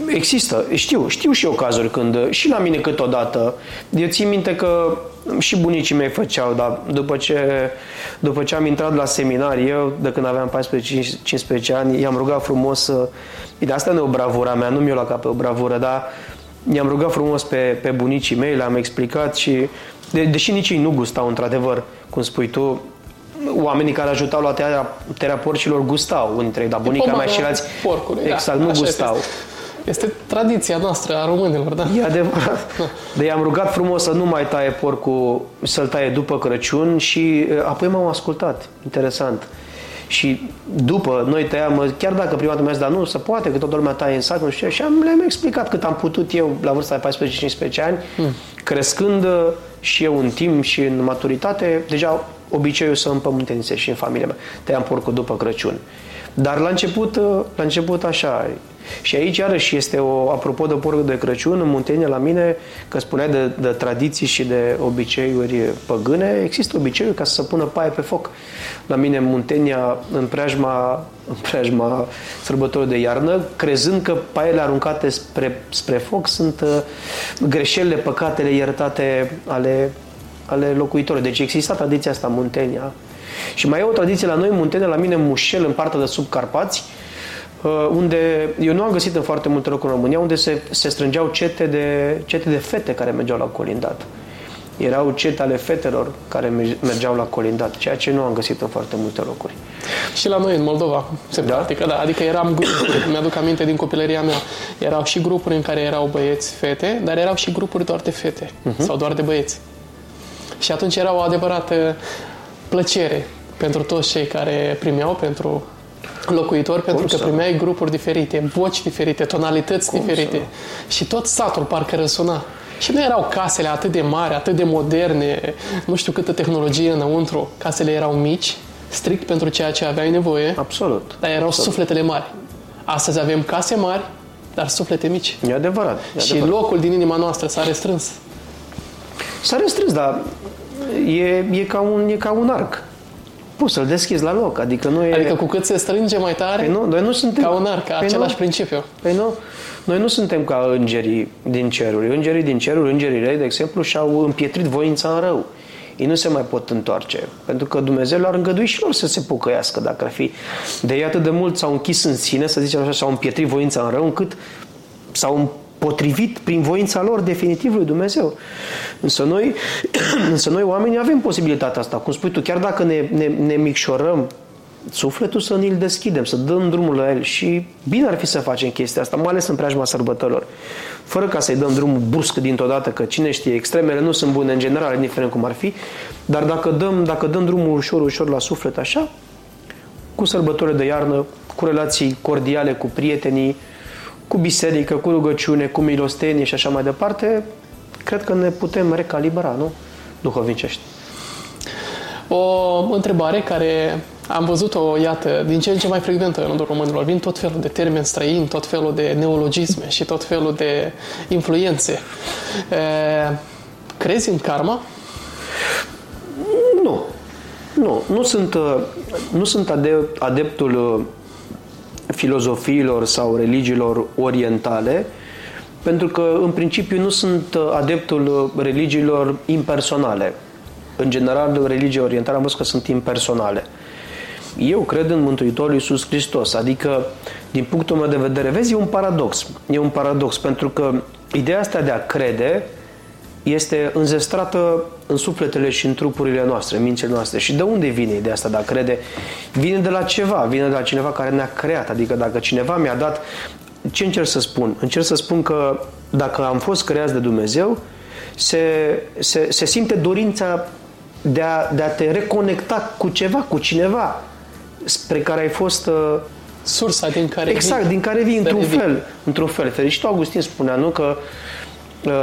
Există, știu, știu și eu cazuri când, și la mine câteodată, eu țin minte că și bunicii mei făceau, dar după ce, după ce am intrat la seminar, eu, de când aveam 14-15 ani, i-am rugat frumos să... De asta nu e o bravura mea, nu mi-o la cap pe o bravură, dar i-am rugat frumos pe, pe bunicii mei, le-am explicat și, de, deși nici ei nu gustau, într-adevăr, cum spui tu, oamenii care ajutau la tăierea, tăierea porcilor gustau, unii dintre ei, dar bunica mea și alții porcului, exact, da, nu gustau. Este. Este tradiția noastră a românilor, da? E adevărat. De i-am rugat frumos să nu mai taie porcul, să-l taie după Crăciun și apoi m-am ascultat. Interesant. Și după, noi tăiam, chiar dacă prima dată mi-a zis, dar nu, se poate, că toată lumea taie în sac, nu știu și am, le-am explicat cât am putut eu la vârsta de 14-15 ani, hmm. crescând și eu în timp și în maturitate, deja obiceiul să împământenițe și în familia mea. Tăiam porcul după Crăciun. Dar la început, la început așa, Și aici, iarăși, este o, apropo de porc de Crăciun, în Muntenia, la mine, că spuneai de, de tradiții și de obiceiuri păgâne, există obiceiul ca să se pună paie pe foc. La mine, în Muntenia, în preajma, în preajma sărbătorii de iarnă, crezând că paiele aruncate spre, spre foc sunt uh, greșelile, păcatele iertate ale, ale locuitorilor. Deci există tradiția asta în Muntenia. Și mai e o tradiție la noi în Muntenia, la mine în Mușel, în partea de sub Carpați, Uh, unde eu nu am găsit în foarte multe locuri în România unde se, se strângeau cete de, cete de fete care mergeau la colindat. Erau cete ale fetelor care mergeau la colindat, ceea ce nu am găsit în foarte multe locuri. Și la noi, în Moldova, se da? practică, da. Adică eram grupuri, mi-aduc aminte din copilăria mea, erau și grupuri în care erau băieți, fete, dar erau și grupuri doar de fete uh-huh. sau doar de băieți. Și atunci era o adevărată plăcere pentru toți cei care primeau, pentru locuitori pentru Cum că primeai grupuri diferite, voci diferite, tonalități Cum diferite. Să? Și tot satul parcă răsuna. Și nu erau casele atât de mari, atât de moderne, nu știu câtă tehnologie înăuntru. Casele erau mici, strict pentru ceea ce aveai nevoie. Absolut. Dar erau Absolut. sufletele mari. Astăzi avem case mari, dar suflete mici. E adevărat. E și adevărat. locul din inima noastră s-a restrâns. S-a restrâns, dar e, e, ca un, e ca un arc poți să-l deschizi la loc. Adică nu e... Adică cu cât se strânge mai tare, păi nu, noi nu suntem... ca un arc, păi același nu, principiu. Păi nu, noi nu suntem ca îngerii din ceruri. Îngerii din ceruri, îngerii rei, de exemplu, și-au împietrit voința în rău. Ei nu se mai pot întoarce, pentru că Dumnezeu le-ar îngădui și lor să se pocăiască, dacă ar fi. De ei atât de mult s-au închis în sine, să zicem așa, s-au împietrit voința în rău, încât s-au potrivit prin voința lor definitiv lui Dumnezeu. Însă noi, însă noi oamenii avem posibilitatea asta. Cum spui tu, chiar dacă ne, ne, ne micșorăm sufletul să ne-l deschidem, să dăm drumul la el și bine ar fi să facem chestia asta, mai ales în preajma sărbătorilor. Fără ca să-i dăm drumul brusc dintr-o dată, că cine știe, extremele nu sunt bune în general, indiferent cum ar fi, dar dacă dăm, dacă dăm drumul ușor, ușor la suflet așa, cu sărbătorile de iarnă, cu relații cordiale cu prietenii, cu biserică, cu rugăciune, cu milostenie și așa mai departe, cred că ne putem recalibra, nu? Duhovnicești. O întrebare care am văzut-o, iată, din ce în ce mai frecventă în rândul românilor. Vin tot felul de termeni străini, tot felul de neologisme și tot felul de influențe. E, crezi în karma? Nu. Nu. Nu sunt, nu sunt adeptul filozofiilor sau religiilor orientale, pentru că, în principiu, nu sunt adeptul religiilor impersonale. În general, religia orientală am văzut că sunt impersonale. Eu cred în Mântuitorul Iisus Hristos, adică, din punctul meu de vedere, vezi, e un paradox. E un paradox, pentru că ideea asta de a crede este înzestrată în sufletele și în trupurile noastre, în mințile noastre. Și de unde vine ideea asta de a crede? Vine de la ceva, vine de la cineva care ne-a creat. Adică dacă cineva mi-a dat... Ce încerc să spun? Încerc să spun că dacă am fost creați de Dumnezeu, se, se, se simte dorința de a, de a te reconecta cu ceva, cu cineva spre care ai fost... Uh, Sursa din care Exact, vii. din care vii, într-un fel. Într-un fel. Fericitul Augustin spunea, nu, că uh, Uh,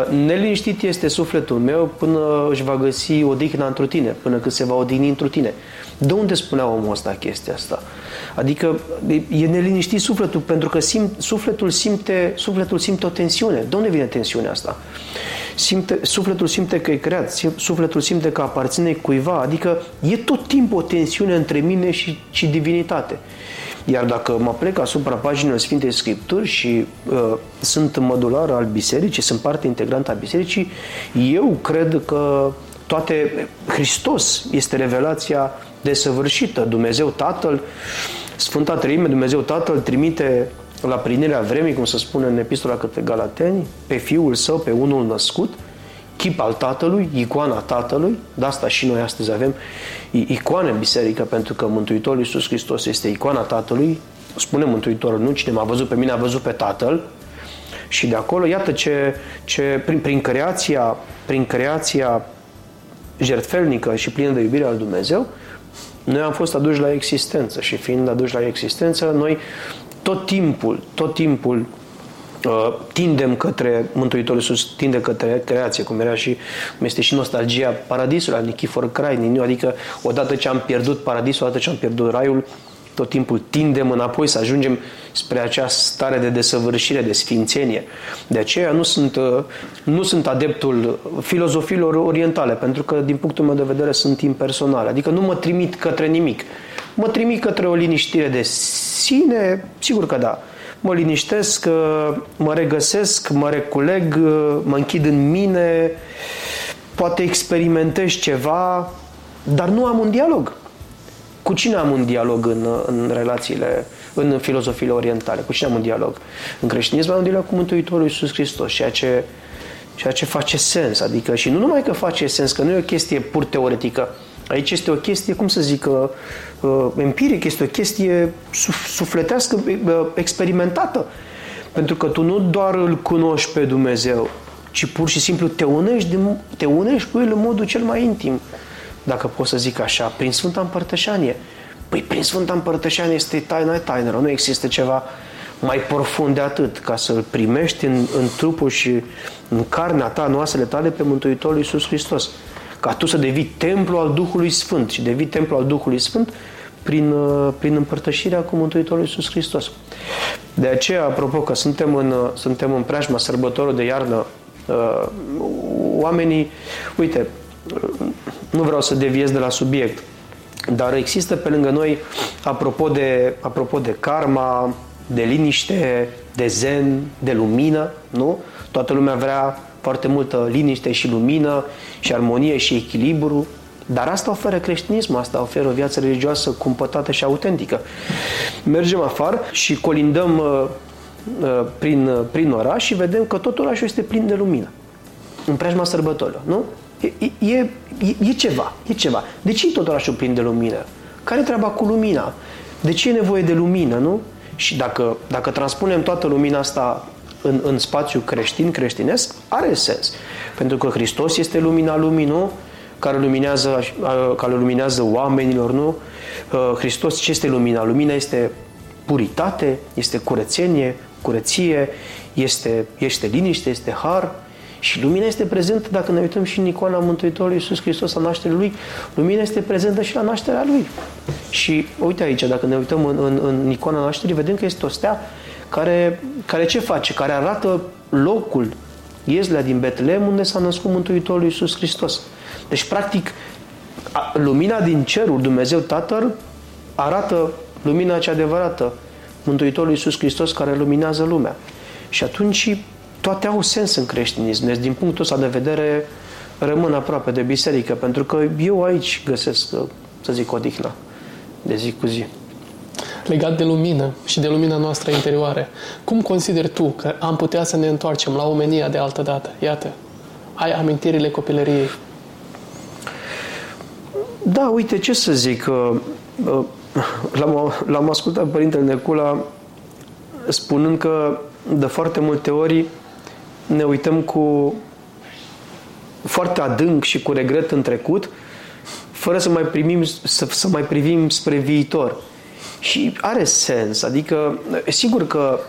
neliniștit este sufletul meu până își va găsi odihna într tine, până când se va odihni într tine. De unde spunea omul ăsta chestia asta? Adică e neliniștit sufletul, pentru că simt, sufletul, simte, sufletul simte o tensiune. De unde vine tensiunea asta? Simte, sufletul simte că e creat, sufletul simte că aparține cuiva, adică e tot timpul o tensiune între mine și, și divinitate. Iar dacă mă plec asupra paginilor Sfintei Scripturi și uh, sunt mădular al bisericii, sunt parte integrantă a bisericii, eu cred că toate Hristos este revelația desăvârșită. Dumnezeu Tatăl, Sfânta Treime, Dumnezeu Tatăl trimite la plinirea vremii, cum se spune în Epistola către Galateni, pe Fiul Său, pe unul născut, chip al Tatălui, icoana Tatălui, de asta și noi astăzi avem icoane în biserică, pentru că Mântuitorul Iisus Hristos este icoana Tatălui, spune Mântuitorul, nu cine m-a văzut pe mine, a văzut pe Tatăl, și de acolo, iată ce, ce prin, prin creația, prin creația jertfelnică și plină de iubire al Dumnezeu, noi am fost aduși la existență. Și fiind aduși la existență, noi tot timpul, tot timpul Uh, tindem către Mântuitorul Iisus, tinde către creație, cum era și, cum este și nostalgia paradisului al Nichifor Crainin, adică odată ce am pierdut paradisul, odată ce am pierdut raiul, tot timpul tindem înapoi să ajungem spre acea stare de desăvârșire, de sfințenie. De aceea nu sunt, uh, nu sunt adeptul filozofiilor orientale, pentru că din punctul meu de vedere sunt impersonale. Adică nu mă trimit către nimic. Mă trimit către o liniștire de sine, sigur că da. Mă liniștesc, uh, mă regăsesc, mă reculeg, uh, mă închid în mine, poate experimentez ceva, dar nu am un dialog. Cu cine am un dialog în, în relațiile, în filozofiile orientale? Cu cine am un dialog? În creștinism am un dialog cu Mântuitorul Iisus Hristos, ceea ce, ceea ce face sens. Adică, și nu numai că face sens, că nu e o chestie pur teoretică, Aici este o chestie, cum să zic, uh, uh empiric, este o chestie sufletească, uh, experimentată. Pentru că tu nu doar îl cunoști pe Dumnezeu, ci pur și simplu te unești, te unești cu El în modul cel mai intim dacă pot să zic așa, prin Sfânta Împărtășanie. Păi prin Sfânta Împărtășanie este taina tainelor, nu există ceva mai profund de atât, ca să-L primești în, în trupul și în carnea ta, în oasele tale, pe Mântuitorul Iisus Hristos. Ca tu să devii templu al Duhului Sfânt și devii templu al Duhului Sfânt prin, uh, prin împărtășirea cu Mântuitorul Iisus Hristos. De aceea, apropo că suntem în, uh, suntem în preajma sărbătorul de iarnă, uh, oamenii, uite, nu vreau să deviez de la subiect, dar există pe lângă noi, apropo de, apropo de karma, de liniște, de zen, de lumină, nu? Toată lumea vrea foarte multă liniște și lumină și armonie și echilibru, dar asta oferă creștinismul, asta oferă o viață religioasă cumpătată și autentică. Mergem afară și colindăm uh, uh, prin, uh, prin oraș și vedem că tot orașul este plin de lumină. În preajma sărbătorilor, nu? E, e, e ceva, e ceva. De ce e tot orașul plin de lumină? Care e treaba cu lumina? De ce e nevoie de lumină, nu? Și dacă, dacă transpunem toată lumina asta în, în spațiu creștin, creștinesc, are sens. Pentru că Hristos este lumina lumii, nu? Care luminează, care luminează oamenilor, nu? Hristos ce este lumina? Lumina este puritate, este curățenie, curăție, este, este liniște, este har, și lumina este prezentă, dacă ne uităm și în icoana Mântuitorului Iisus Hristos, la nașterea Lui, lumina este prezentă și la nașterea Lui. Și uite aici, dacă ne uităm în, în, în icoana nașterii, vedem că este o stea care, care ce face? Care arată locul, Ieslea din Betlehem, unde s-a născut Mântuitorul Iisus Hristos. Deci, practic, lumina din cerul, Dumnezeu Tatăl, arată lumina cea adevărată, Mântuitorul Iisus Hristos care luminează lumea. Și atunci toate au sens în creștinism. Deci, din punctul ăsta de vedere, rămân aproape de biserică, pentru că eu aici găsesc, să zic, odihna de zi cu zi. Legat de lumină și de lumina noastră interioare, cum consideri tu că am putea să ne întoarcem la omenia de altă dată? Iată, ai amintirile copilăriei. Da, uite, ce să zic, l-am, l-am ascultat Părintele Necula spunând că de foarte multe ori ne uităm cu foarte adânc și cu regret în trecut, fără să mai, primim, să, să mai privim spre viitor. Și are sens, adică sigur că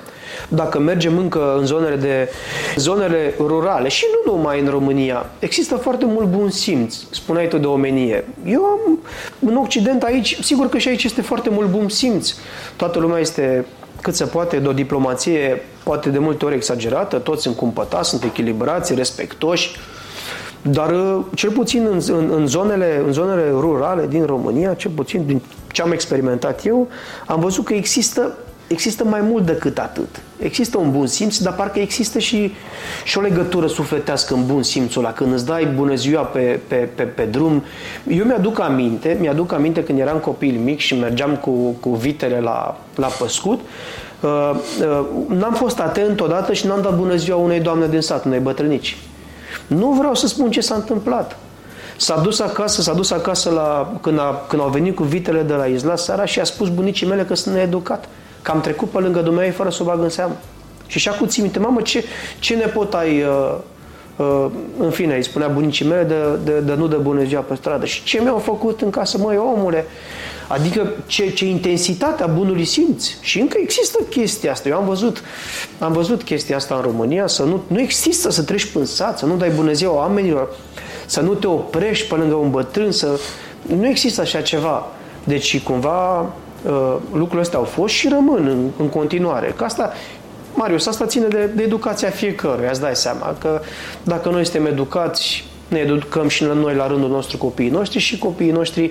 dacă mergem încă în zonele, de, zonele rurale și nu numai în România, există foarte mult bun simț, spuneai tu de omenie. Eu am, în Occident aici, sigur că și aici este foarte mult bun simț. Toată lumea este cât se poate de o diplomație poate de multe ori exagerată, toți sunt cumpătați, sunt echilibrați, respectoși, dar uh, cel puțin în, în, în, zonele, în zonele rurale din România, cel puțin din ce am experimentat eu, am văzut că există, există mai mult decât atât. Există un bun simț, dar parcă există și, și o legătură sufletească în bun simțul ăla. Când îți dai bună ziua pe, pe, pe, pe drum. Eu mi-aduc aminte, mi-aduc aminte când eram copil mic și mergeam cu, cu vitele la, la păscut, Uh, uh, n-am fost atent odată și n-am dat bună ziua unei doamne din sat, unei bătrânici. Nu vreau să spun ce s-a întâmplat. S-a dus acasă, s-a dus acasă la, când, a, când au venit cu vitele de la Isla seara și a spus bunicii mele că sunt needucat. Că am trecut pe lângă Dumnezeu fără să o bag în seamă. Și și acum ții minte, mamă, ce, ce nepot ai, uh, uh, în fine, îi spunea bunicii mele de, de, de nu de bună ziua pe stradă. Și ce mi-au făcut în casă, măi, omule, Adică ce, ce intensitatea bunului simț. Și încă există chestia asta. Eu am văzut, am văzut chestia asta în România, să nu, nu există să treci până sat, să nu dai bună ziua oamenilor, să nu te oprești pe lângă un bătrân, să... Nu există așa ceva. Deci cumva uh, lucrurile astea au fost și rămân în, în continuare. Că asta, Marius, asta ține de, de educația fiecăruia, îți dai seama că dacă noi suntem educați, ne educăm și noi la rândul nostru copiii noștri și copiii noștri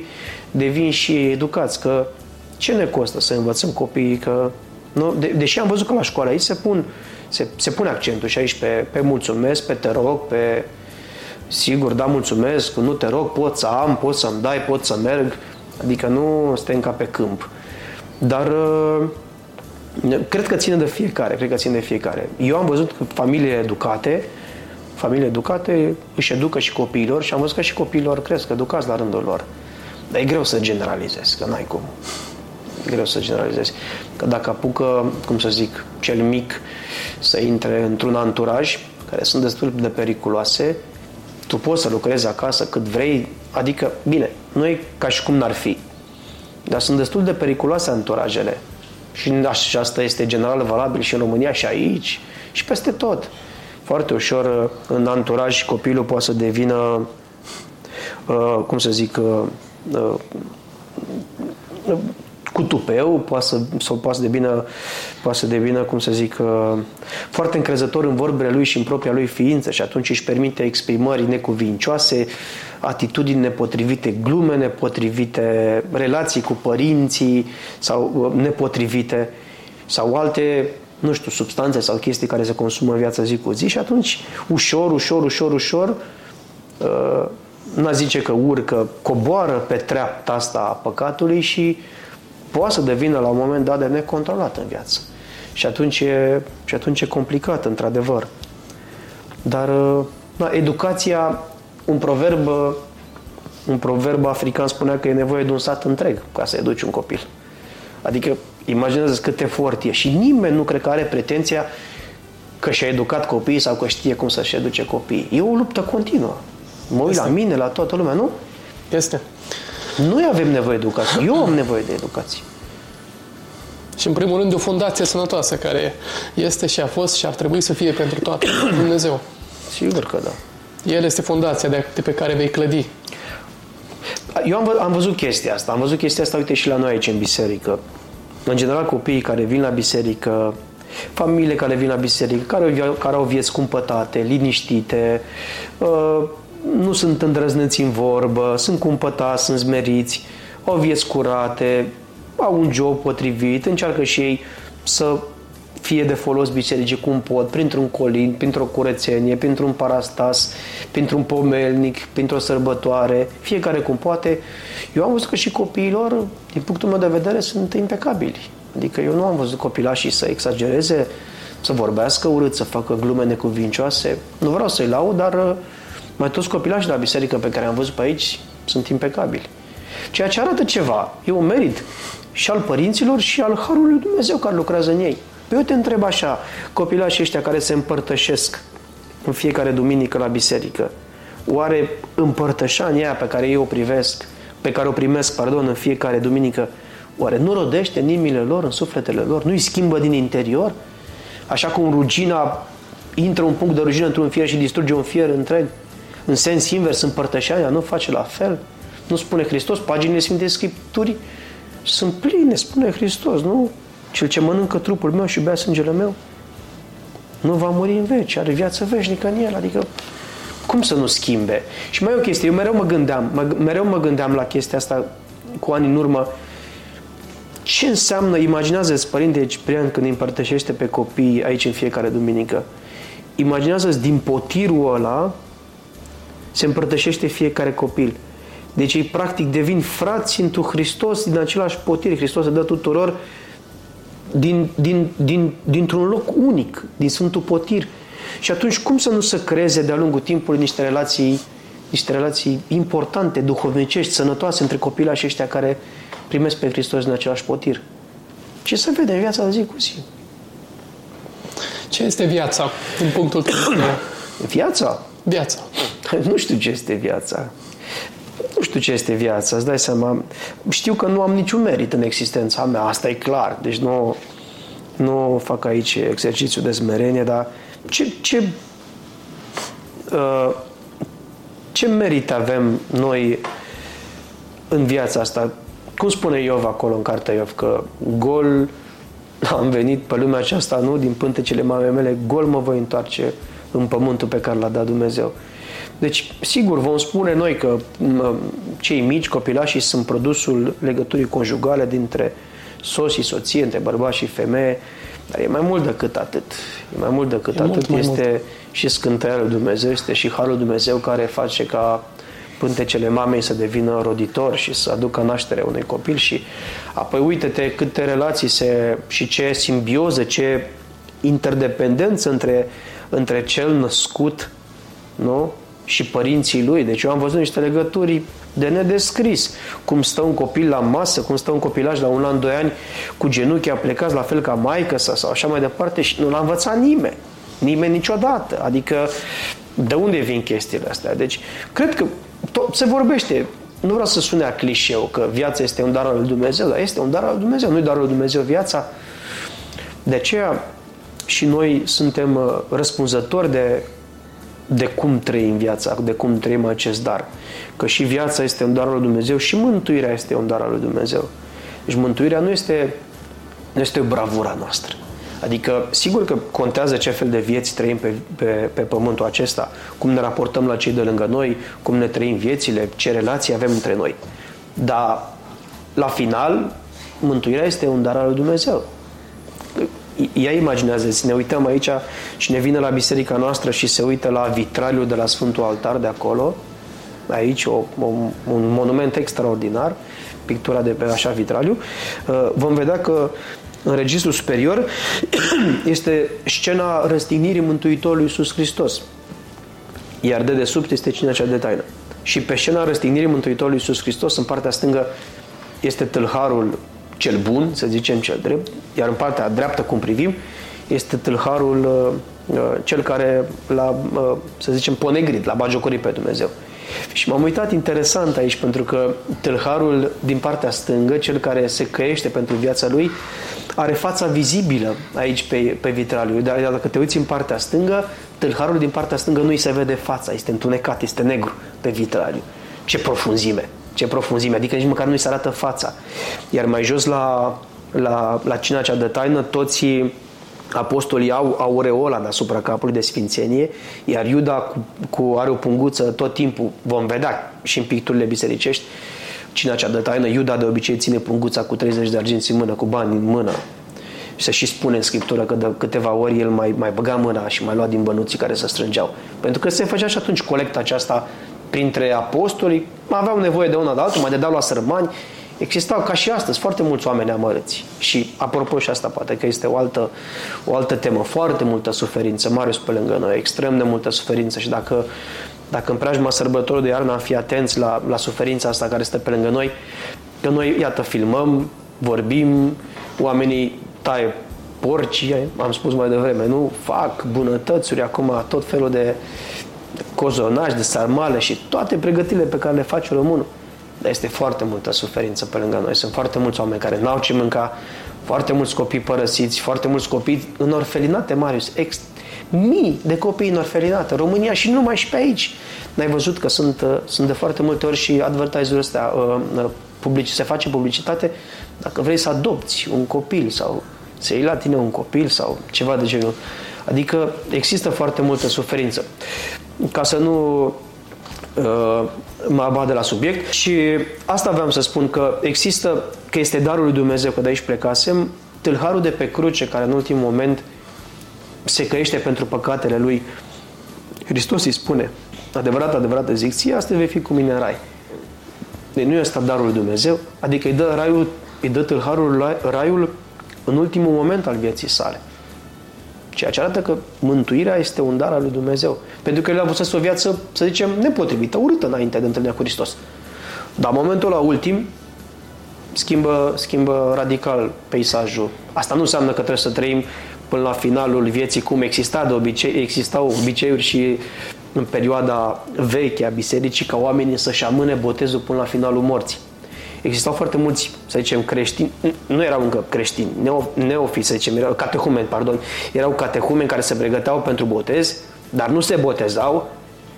devin și educați, că ce ne costă să învățăm copiii că nu? De, deși am văzut că la școală aici se, pun, se, se pune accentul și aici pe, pe mulțumesc, pe te rog, pe sigur, da, mulțumesc, nu te rog, pot să am, pot să-mi dai, pot să merg, adică nu suntem ca pe câmp. Dar uh, cred că ține de fiecare, cred că ține de fiecare. Eu am văzut că familiile educate, familiile educate își educă și copiilor și am văzut că și copiilor cresc educați la rândul lor. Dar e greu să generalizezi, că n-ai cum. E greu să generalizezi. Că dacă apucă, cum să zic, cel mic să intre într-un anturaj, care sunt destul de periculoase, tu poți să lucrezi acasă cât vrei, adică, bine, nu e ca și cum n-ar fi, dar sunt destul de periculoase anturajele. Și asta este general valabil și în România și aici și peste tot. Foarte ușor în anturaj copilul poate să devină, uh, cum să zic, uh, uh, cu tupeu, poate să, sau poate să devină, poate să devină, cum să zic, uh, foarte încrezător în vorbele lui și în propria lui ființă și atunci își permite exprimări necuvincioase, atitudini nepotrivite, glume nepotrivite, relații cu părinții sau uh, nepotrivite sau alte nu știu, substanțe sau chestii care se consumă în viața zi cu zi și atunci ușor, ușor, ușor, ușor uh, n-a zice că urcă, coboară pe treapta asta a păcatului și poate să devină la un moment dat de necontrolat în viață. Și atunci e, și atunci e complicat, într-adevăr. Dar da, educația, un proverb, un proverb african spunea că e nevoie de un sat întreg ca să educi un copil. Adică, imaginează cât efort e. Și nimeni nu cred că are pretenția că și-a educat copiii sau că știe cum să-și educe copiii. E o luptă continuă. Mă uit la mine, la toată lumea, nu? Este. Noi avem nevoie de educație. Eu am nevoie de educație. Și în primul rând de o fundație sănătoasă care este și a fost și ar trebui să fie pentru toată Dumnezeu. Sigur că da. El este fundația de, de pe care vei clădi. Eu am, am văzut chestia asta. Am văzut chestia asta, uite, și la noi aici în biserică. În general, copiii care vin la biserică, familiile care vin la biserică, care, care au vieți cumpătate, liniștite, uh, nu sunt îndrăzneți în vorbă, sunt cumpătați, sunt zmeriți, au vieți curate, au un job potrivit, încearcă și ei să fie de folos bisericii cum pot, printr-un colin, printr-o curățenie, printr-un parastas, printr-un pomelnic, printr-o sărbătoare, fiecare cum poate. Eu am văzut că și copiilor, din punctul meu de vedere, sunt impecabili. Adică eu nu am văzut copilașii să exagereze, să vorbească urât, să facă glume necuvincioase. Nu vreau să-i laud, dar mai toți copilașii de la biserică pe care am văzut pe aici sunt impecabili. Ceea ce arată ceva, e un merit și al părinților și al Harului lui Dumnezeu care lucrează în ei. Pe eu te întreb așa, copilașii ăștia care se împărtășesc în fiecare duminică la biserică, oare împărtășania pe care ei o privesc, pe care o primesc, pardon, în fiecare duminică, oare nu rodește în inimile lor, în sufletele lor? Nu-i schimbă din interior? Așa cum rugina intră un punct de rugină într-un fier și distruge un fier întreg? În sens invers, împărtășania nu face la fel? Nu spune Hristos? Paginile Sfintei Scripturii sunt pline, spune Hristos, nu? Cel ce mănâncă trupul meu și bea sângele meu nu va muri în veci, are viață veșnică în el. Adică, cum să nu schimbe? Și mai e o chestie, eu mereu mă gândeam, mă, mereu mă gândeam la chestia asta cu ani în urmă, ce înseamnă, imaginează-ți Părinte Ciprian când îi împărtășește pe copii aici în fiecare duminică. Imaginează-ți din potirul ăla se împărtășește fiecare copil. Deci ei practic devin frați întru Hristos din același potir. Hristos se dă tuturor din, din, din, dintr-un loc unic, din Sfântul Potir. Și atunci cum să nu se creeze de-a lungul timpului niște relații, niște relații importante, duhovnicești, sănătoase între copiii ăștia care primesc pe Hristos din același potir? Ce să vede în viața de zi cu zi? Ce este viața, din punctul tău? Viața? Viața. Nu știu ce este viața. Nu știu ce este viața, îți dai seama. Știu că nu am niciun merit în existența mea, asta e clar. Deci nu, nu fac aici exercițiu de smerenie, dar ce, ce, uh, ce merit avem noi în viața asta? cum spune Iov acolo în cartea Iov, că gol am venit pe lumea aceasta, nu din pântecele mamei mele, gol mă voi întoarce în pământul pe care l-a dat Dumnezeu. Deci, sigur, vom spune noi că cei mici, copilașii, sunt produsul legăturii conjugale dintre soț și soție, între bărbați și femeie, dar e mai mult decât atât. E mai mult decât e atât. Mult, este mult. și scânteia lui Dumnezeu, este și Harul Dumnezeu care face ca pântecele mamei să devină roditor și să aducă naștere unui copil și apoi uite-te câte relații se, și ce simbioză, ce interdependență între, între cel născut nu? Și părinții lui. Deci eu am văzut niște legături de nedescris. Cum stă un copil la masă, cum stă un copilaj la un an, doi ani cu genunchii plecat la fel ca maică sa sau așa mai departe și nu l-a învățat nimeni. Nimeni niciodată. Adică de unde vin chestiile astea? Deci, cred că tot se vorbește nu vreau să sune a clișeu că viața este un dar al lui Dumnezeu, dar este un dar al lui Dumnezeu, nu-i darul lui Dumnezeu viața. De aceea și noi suntem uh, răspunzători de, de cum trăim viața, de cum trăim acest dar. Că și viața este un dar al lui Dumnezeu și mântuirea este un dar al lui Dumnezeu. Deci mântuirea nu este, nu este o bravura noastră. Adică, sigur că contează ce fel de vieți trăim pe, pe, pe pământul acesta, cum ne raportăm la cei de lângă noi, cum ne trăim viețile, ce relații avem între noi. Dar, la final, mântuirea este un dar al lui Dumnezeu. Ia imaginează ne uităm aici și ne vine la biserica noastră și se uită la vitraliul de la Sfântul Altar de acolo, aici o, o, un monument extraordinar, pictura de pe așa vitraliu, uh, vom vedea că în registrul superior, este scena răstignirii Mântuitorului Iisus Hristos. Iar de desubt este cina cea de taină. Și pe scena răstignirii Mântuitorului Iisus Hristos, în partea stângă, este tâlharul cel bun, să zicem cel drept, iar în partea dreaptă, cum privim, este tâlharul uh, uh cel care l-a, uh, să zicem, ponegrit, l-a bagiocorit pe Dumnezeu. Și m-am uitat interesant aici, pentru că tâlharul din partea stângă, cel care se căiește pentru viața lui, are fața vizibilă aici pe, pe vitraliu. Dar dacă te uiți în partea stângă, tâlharul din partea stângă nu-i se vede fața, este întunecat, este negru pe vitraliu. Ce profunzime! Ce profunzime! Adică nici măcar nu-i se arată fața. Iar mai jos la, la, la cina cea de taină, toți apostolii au aureola deasupra capului de sfințenie, iar Iuda cu, cu are o punguță tot timpul, vom vedea și în picturile bisericești, cina cea de taină, Iuda de obicei ține punguța cu 30 de arginți în mână, cu bani în mână. Și se și spune în Scriptură că de câteva ori el mai, mai băga mâna și mai lua din bănuții care se strângeau. Pentru că se făcea și atunci colecta aceasta printre apostoli, mai aveau nevoie de una de altul, mai dădeau la sărmani. Existau ca și astăzi foarte mulți oameni amărâți. Și apropo și asta poate că este o altă, o altă temă, foarte multă suferință, Marius pe lângă noi, extrem de multă suferință și dacă dacă în preajma sărbătorii de iarnă am fi atenți la, la suferința asta care este pe lângă noi, că noi, iată, filmăm, vorbim, oamenii taie porci, am spus mai devreme, nu? Fac bunătățuri acum, tot felul de cozonaj, de sarmale și toate pregătirile pe care le face românul. Dar este foarte multă suferință pe lângă noi. Sunt foarte mulți oameni care n-au ce mânca, foarte mulți copii părăsiți, foarte mulți copii în orfelinate, Marius, ex, mii de copii în orfelinate, România și numai și pe aici. N-ai văzut că sunt, uh, sunt de foarte multe ori și advertiser ăstea, uh, uh, publici, se face publicitate, dacă vrei să adopți un copil sau să iei la tine un copil sau ceva de genul. Adică există foarte multă suferință. Ca să nu uh, mă abat de la subiect și asta vreau să spun că există, că este darul lui Dumnezeu, că de aici plecasem, tâlharul de pe cruce care în ultimul moment se căiește pentru păcatele lui, Hristos îi spune, adevărat, adevărat zic, ție asta vei fi cu mine în rai. Deci nu este darul lui Dumnezeu, adică îi dă, raiul, îi dă tâlharul raiul în ultimul moment al vieții sale. Ceea ce arată că mântuirea este un dar al lui Dumnezeu. Pentru că el a avut o viață, să zicem, nepotrivită, urâtă înainte de întâlnirea cu Hristos. Dar în momentul la ultim, schimbă, schimbă radical peisajul. Asta nu înseamnă că trebuie să trăim până la finalul vieții, cum exista de obicei, existau obiceiuri și în perioada veche a bisericii ca oamenii să-și amâne botezul până la finalul morții. Existau foarte mulți, să zicem, creștini, nu erau încă creștini, neo, neofiți, să zicem, erau catehumeni, pardon, erau catehumeni care se pregăteau pentru botez, dar nu se botezau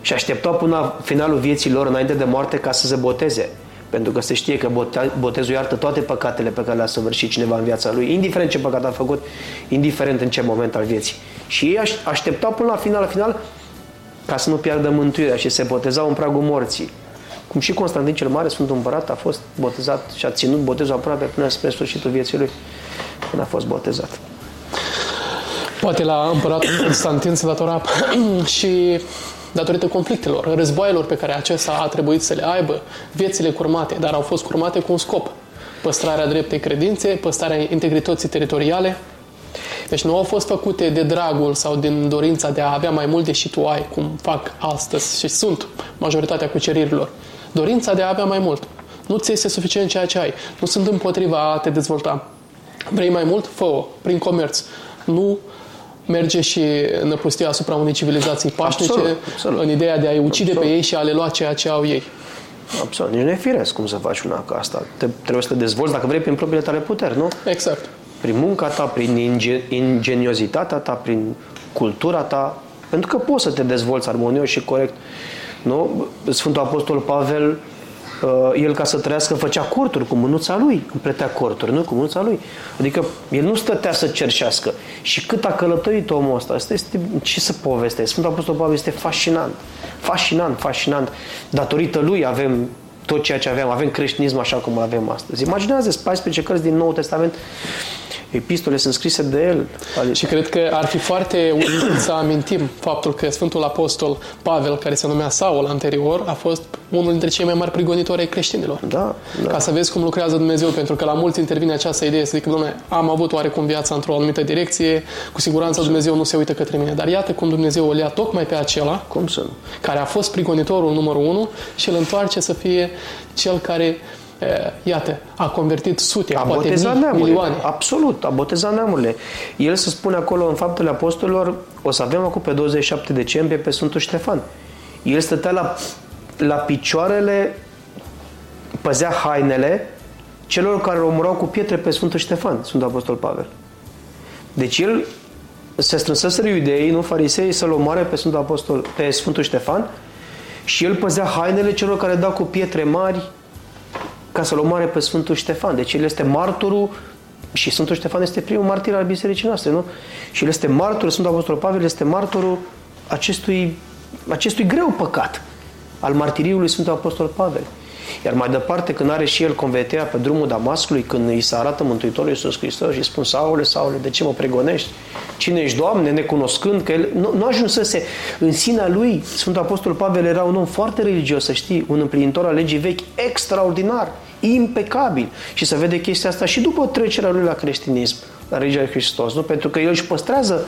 și așteptau până la finalul vieții lor înainte de moarte ca să se boteze. Pentru că se știe că bote- botezul iartă toate păcatele pe care le-a săvârșit cineva în viața lui, indiferent ce păcat a făcut, indiferent în ce moment al vieții. Și ei aș- așteptau până la final, la final, ca să nu piardă mântuirea și se botezau în pragul morții. Cum și Constantin cel Mare, Sfântul Împărat, a fost botezat și a ținut botezul aproape până spre sfârșitul vieții lui, când a fost botezat. Poate la împăratul Constantin se datora și datorită conflictelor, războaielor pe care acesta a trebuit să le aibă, viețile curmate, dar au fost curmate cu un scop. Păstrarea dreptei credințe, păstrarea integrității teritoriale. Deci nu au fost făcute de dragul sau din dorința de a avea mai mult deși tu ai, cum fac astăzi și sunt majoritatea cuceririlor. Dorința de a avea mai mult. Nu ți este suficient ceea ce ai. Nu sunt împotriva a te dezvolta. Vrei mai mult? fă prin comerț. Nu merge și năpustia asupra unei civilizații pașnice Absolut, absolut. în ideea de a-i ucide Absolut. pe ei și a le lua ceea ce au ei. Absolut, nici nu e firesc cum să faci una ca asta. Te, trebuie să te dezvolți, dacă vrei, prin propriile tale puteri, nu? Exact. Prin munca ta, prin inge, ingeniozitatea ta, prin cultura ta, pentru că poți să te dezvolți armonios și corect. Nu? Sfântul Apostol Pavel, uh, el ca să trăiască făcea corturi cu mânuța lui, împletea corturi, nu? Cu mânuța lui. Adică el nu stătea să cerșească. Și cât a călătorit omul ăsta, asta este, ce să povestește? Sfântul Apostol Pavel este fascinant. Fascinant, fascinant. Datorită lui avem tot ceea ce avem, avem creștinism așa cum îl avem astăzi. Imaginează 14 cărți din Noul Testament, epistole sunt scrise de el. Și cred că ar fi foarte util să amintim faptul că Sfântul Apostol Pavel, care se numea Saul anterior, a fost unul dintre cei mai mari prigonitori ai creștinilor. Da, da. Ca să vezi cum lucrează Dumnezeu, pentru că la mulți intervine această idee să zică, domnule, am avut oarecum viața într-o anumită direcție, cu siguranță Dumnezeu nu se uită către mine. Dar iată cum Dumnezeu o ia tocmai pe acela, Cum să nu? care a fost prigonitorul numărul unu și îl întoarce să fie cel care, e, iată, a convertit sute, A poate botezat mii, neamurile. milioane. Absolut, a botezat neamurile. El se spune acolo în Faptele Apostolilor, o să avem acum pe 27 decembrie pe Sfântul Ștefan. El stătea la, la picioarele, păzea hainele celor care îl omorau cu pietre pe Sfântul Ștefan, Sfântul Apostol Pavel. Deci el se strânseseră iudeii, nu farisei, să-l omoare pe Sfântul, Apostol, pe Sfântul Ștefan și el păzea hainele celor care dau cu pietre mari ca să-l omoare pe Sfântul Ștefan. Deci el este martorul și Sfântul Ștefan este primul martir al bisericii noastre, nu? Și el este martorul, Sfântul Apostol Pavel este martorul acestui, acestui greu păcat al martiriului Sfântul Apostol Pavel. Iar mai departe, când are și el convertirea pe drumul Damascului, când îi se arată Mântuitorul Iisus Hristos și îi spun, Saule, Saule, de ce mă pregonești? Cine ești, Doamne, necunoscând? Că el nu, nu ajunsese în sinea lui. Sfântul Apostol Pavel era un om foarte religios, să știi, un împlinitor al legii vechi extraordinar, impecabil. Și se vede chestia asta și după trecerea lui la creștinism, la religia lui Hristos, nu? Pentru că el își păstrează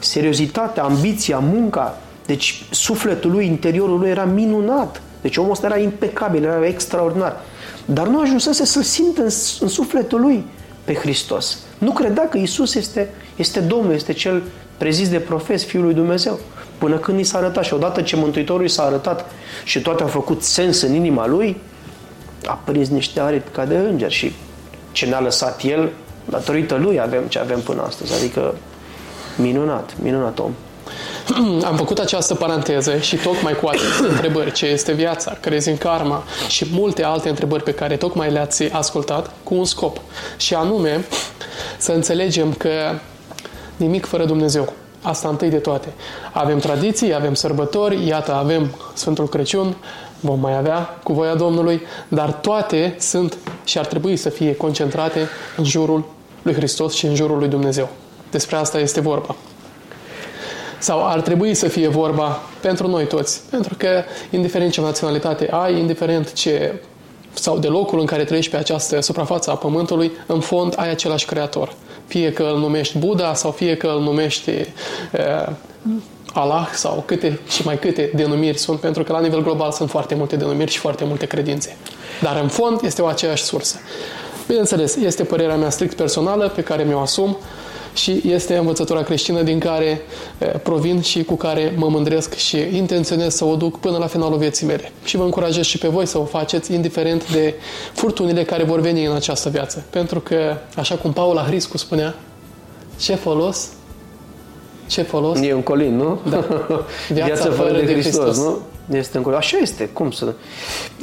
seriozitatea, ambiția, munca. Deci sufletul lui, interiorul lui era minunat. Deci omul ăsta era impecabil, era extraordinar. Dar nu ajunsese să simtă în, în sufletul lui pe Hristos. Nu credea că Isus este, este Domnul, este cel prezis de profes, Fiul lui Dumnezeu. Până când i s-a arătat și odată ce Mântuitorul i s-a arătat și toate au făcut sens în inima lui, a prins niște aripi ca de înger și ce ne-a lăsat el, datorită lui avem ce avem până astăzi. Adică minunat, minunat om. Am făcut această paranteză și tocmai cu aceste întrebări, ce este viața, crezi în karma și multe alte întrebări pe care tocmai le-ați ascultat cu un scop. Și anume să înțelegem că nimic fără Dumnezeu. Asta întâi de toate. Avem tradiții, avem sărbători, iată, avem Sfântul Crăciun, vom mai avea cu voia Domnului, dar toate sunt și ar trebui să fie concentrate în jurul lui Hristos și în jurul lui Dumnezeu. Despre asta este vorba sau ar trebui să fie vorba pentru noi toți. Pentru că, indiferent ce naționalitate ai, indiferent ce sau de locul în care trăiești pe această suprafață a Pământului, în fond ai același creator. Fie că îl numești Buddha sau fie că îl numești uh, Allah sau câte și mai câte denumiri sunt, pentru că la nivel global sunt foarte multe denumiri și foarte multe credințe. Dar în fond este o aceeași sursă. Bineînțeles, este părerea mea strict personală pe care mi-o asum și este învățătura creștină din care provin și cu care mă mândresc și intenționez să o duc până la finalul vieții mele. Și vă încurajez și pe voi să o faceți, indiferent de furtunile care vor veni în această viață. Pentru că, așa cum Paula Hriscu spunea, ce folos? Ce folos? E un colin, nu? Da. Viața, Viața fără, fără de, de Hristos, Hristos, nu? este încolo. Așa este, cum să...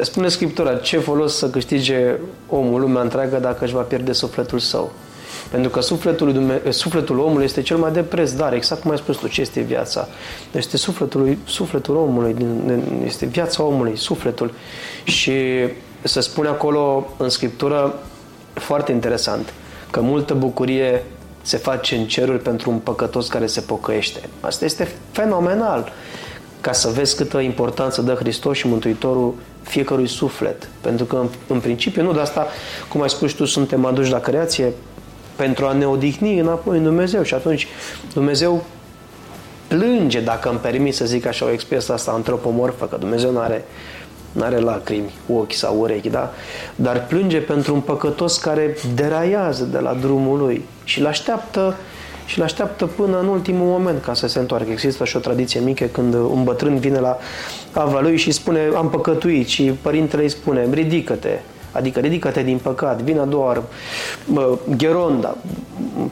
Spune Scriptura, ce folos să câștige omul lumea întreagă dacă își va pierde sufletul său? Pentru că sufletul, Dume- sufletul omului este cel mai de preț dar, exact cum ai spus tu, ce este viața? Este sufletul, sufletul omului, este viața omului, sufletul. Și se spune acolo în Scriptură, foarte interesant, că multă bucurie se face în ceruri pentru un păcătos care se pocăiește. Asta este fenomenal ca să vezi câtă importanță dă Hristos și Mântuitorul fiecărui suflet. Pentru că, în, în principiu, nu de asta, cum ai spus tu, suntem aduși la creație pentru a ne odihni înapoi în Dumnezeu. Și atunci Dumnezeu plânge, dacă îmi permit să zic așa o expresie asta antropomorfă, că Dumnezeu nu are nu are lacrimi, ochi sau urechi, da? Dar plânge pentru un păcătos care deraiază de la drumul lui și îl așteaptă și îl așteaptă până în ultimul moment ca să se întoarcă. Există și o tradiție mică când un bătrân vine la ava lui și spune am păcătuit și părintele îi spune ridică-te, Adică ridică-te din păcat, vine a doua oară, Gheronda,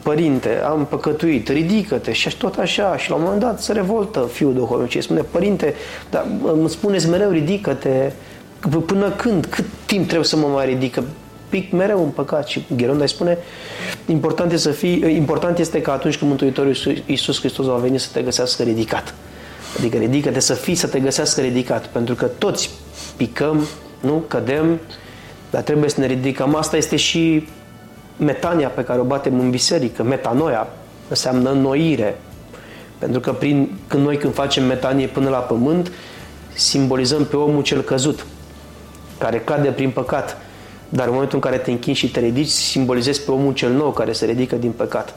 părinte, am păcătuit, ridică-te și tot așa. Și la un moment dat se revoltă fiul duhovnicii, spune, părinte, dar îmi spuneți mereu ridică-te, până când, cât timp trebuie să mă mai ridică? pic mereu în păcat și Gheronda îi spune important este, să fii, important este că atunci când Mântuitorul Iisus Hristos va veni să te găsească ridicat. Adică ridică-te să fii, să te găsească ridicat. Pentru că toți picăm, nu? Cădem, dar trebuie să ne ridicăm. Asta este și metania pe care o batem în biserică. Metanoia înseamnă înnoire. Pentru că prin, când noi când facem metanie până la pământ, simbolizăm pe omul cel căzut, care cade prin păcat. Dar în momentul în care te închini și te ridici, simbolizezi pe omul cel nou care se ridică din păcat.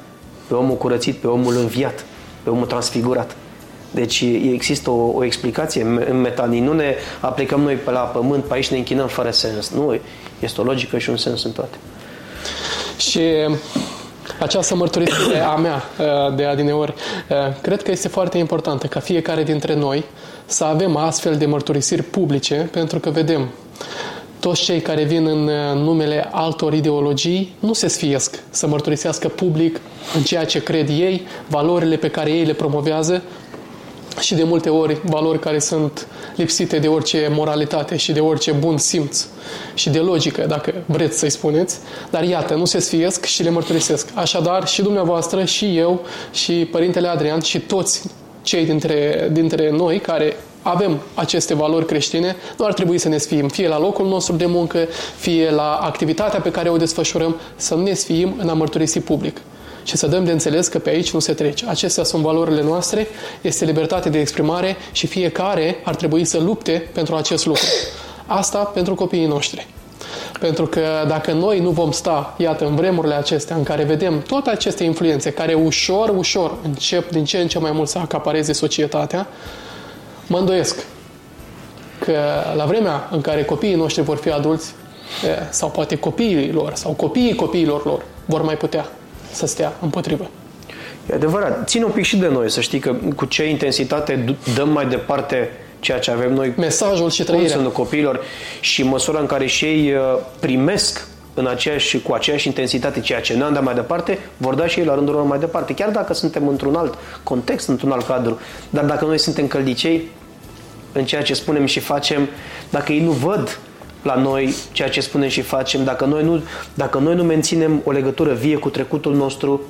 Pe omul curățit, pe omul înviat, pe omul transfigurat. Deci există o, o explicație în metanii. Nu ne aplicăm noi pe la pământ, pe aici ne închinăm fără sens. Nu, este o logică și un sens în toate. Și această mărturisire a mea uh, de adineori, uh, cred că este foarte importantă ca fiecare dintre noi să avem astfel de mărturisiri publice, pentru că vedem toți cei care vin în uh, numele altor ideologii nu se sfiesc să mărturisească public în ceea ce cred ei, valorile pe care ei le promovează, și de multe ori valori care sunt lipsite de orice moralitate și de orice bun simț și de logică, dacă vreți să-i spuneți, dar iată, nu se sfiesc și le mărturisesc. Așadar, și dumneavoastră, și eu, și Părintele Adrian, și toți cei dintre, dintre noi care avem aceste valori creștine, nu ar trebui să ne sfiem, fie la locul nostru de muncă, fie la activitatea pe care o desfășurăm, să nu ne sfiem în a mărturisi public și să dăm de înțeles că pe aici nu se trece. Acestea sunt valorile noastre, este libertate de exprimare și fiecare ar trebui să lupte pentru acest lucru. Asta pentru copiii noștri. Pentru că dacă noi nu vom sta, iată, în vremurile acestea în care vedem toate aceste influențe care ușor, ușor încep din ce în ce mai mult să acapareze societatea, mă îndoiesc că la vremea în care copiii noștri vor fi adulți, sau poate copiii lor, sau copiii copiilor lor, vor mai putea să stea împotrivă. E adevărat. Ține un pic și de noi, să știi că cu ce intensitate dăm mai departe ceea ce avem noi. Mesajul și trăirea. copiilor și măsura în care și ei uh, primesc în aceeași, cu aceeași intensitate ceea ce noi am dat mai departe, vor da și ei la rândul lor mai departe. Chiar dacă suntem într-un alt context, într-un alt cadru. Dar dacă noi suntem căldicei în ceea ce spunem și facem, dacă ei nu văd la noi ceea ce spunem și facem, dacă noi nu, dacă noi nu menținem o legătură vie cu trecutul nostru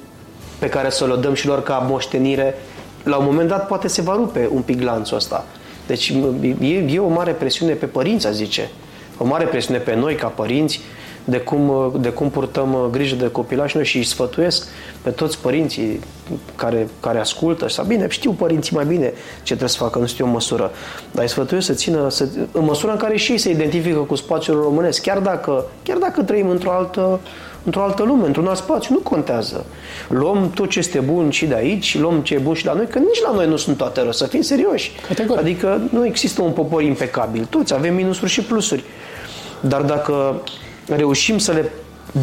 pe care să o dăm și lor ca moștenire, la un moment dat poate se va rupe un pic lanțul ăsta. Deci e, e o mare presiune pe părinți, a zice. O mare presiune pe noi ca părinți de cum, de cum purtăm uh, grijă de copilași noi și îi sfătuiesc pe toți părinții care, care ascultă. Sau bine, știu părinții mai bine ce trebuie să facă, nu știu o măsură. Dar îi sfătuiesc să țină, să, în măsura în care și ei se identifică cu spațiul românesc, chiar dacă, chiar dacă trăim într-o altă, într-o altă lume, într-un alt spațiu, nu contează. Luăm tot ce este bun și de aici, luăm ce e bun și la noi, că nici la noi nu sunt toate rău, să fim serioși. Categoric. Adică nu există un popor impecabil. Toți avem minusuri și plusuri. Dar dacă reușim să le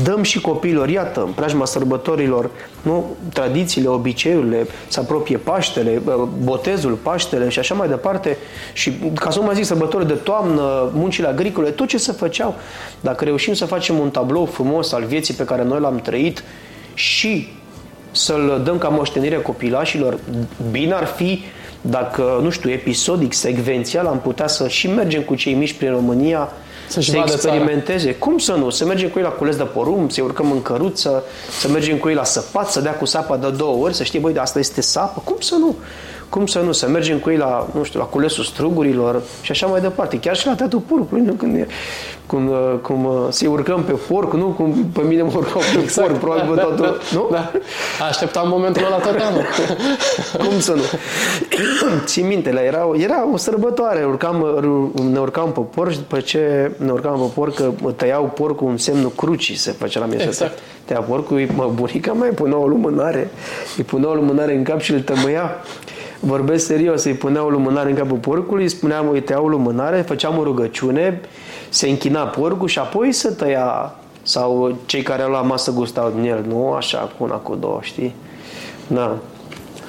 dăm și copiilor, iată, în preajma sărbătorilor, nu? tradițiile, obiceiurile, să apropie Paștele, botezul, Paștele și așa mai departe. Și ca să nu mai zic sărbători de toamnă, muncile agricole, tot ce se făceau. Dacă reușim să facem un tablou frumos al vieții pe care noi l-am trăit și să-l dăm ca moștenire copilașilor, bine ar fi dacă, nu știu, episodic, secvențial, am putea să și mergem cu cei mici prin România, Să-și să vadă experimenteze. Țara. Cum să nu? Să mergem cu ei la cules de porumb, să urcăm în căruță, să mergem cu ei la săpat, să dea cu sapa de două ori, să știe, băi, de asta este sapă. Cum să nu? Cum să nu? Să mergem cu ei la, nu știu, la culesul strugurilor și așa mai departe. Chiar și la teatru porcului, nu? Când, e, cum, uh, cum uh, să urcăm pe porc, nu? Cum pe mine mă urcau pe exact. porc, probabil da, totul, da, nu? Da. Așteptam momentul ăla tărcanul. Cum să nu? Țin minte, era, era o sărbătoare, urcam, ne urcam pe porc și după ce ne urcam pe porc, că tăiau porcul un semnul crucii, se făcea la mine. Exact. Tăia porcul, mă, bunica mai punea o lumânare, îi punea o lumânare în cap și îl tămâia. Vorbesc serios, îi punea o lumânare în capul porcului, îi spuneam, îi tăiau o lumânare, făceam o rugăciune, se închina porcul și apoi se tăia sau cei care au la masă gustau din el, nu așa, cu una, cu două, știi? Da.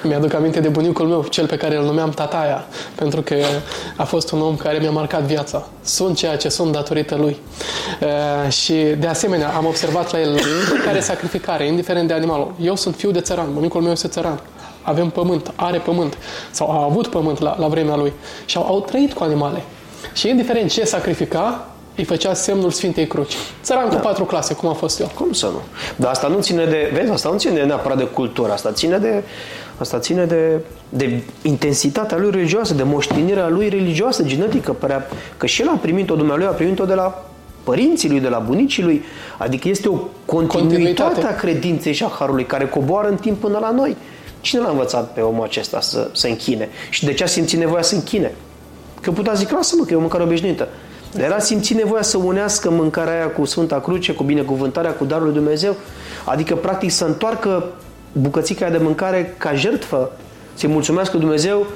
Mi-aduc aminte de bunicul meu, cel pe care îl numeam Tataia, pentru că a fost un om care mi-a marcat viața. Sunt ceea ce sunt datorită lui. Uh, și de asemenea am observat la el care sacrificare, indiferent de animal. Eu sunt fiu de țăran, bunicul meu este țăran. Avem pământ, are pământ, sau a avut pământ la, la vremea lui. Și au, au trăit cu animale. Și indiferent ce sacrifica, îi făcea semnul Sfintei Cruci. Țăran da. cu patru clase, cum a fost eu. Cum să nu? Dar asta nu ține de, vezi, asta nu ține de neapărat de cultură, asta ține de, asta ține de, de intensitatea lui religioasă, de moștenirea lui religioasă, genetică, părea, că și el a primit-o, Dumnezeu a primit-o de la părinții lui, de la bunicii lui. Adică este o continuitate, continuitate. a credinței și a harului care coboară în timp până la noi. Cine l-a învățat pe omul acesta să se închine? Și de ce a simțit nevoia să închine? Că putea zic, lasă-mă, că e o mâncare obișnuită. Dar el a simțit nevoia să unească mâncarea aia cu Sfânta Cruce, cu binecuvântarea, cu darul lui Dumnezeu. Adică, practic, să întoarcă bucățica de mâncare ca jertfă, să-i mulțumească Dumnezeu,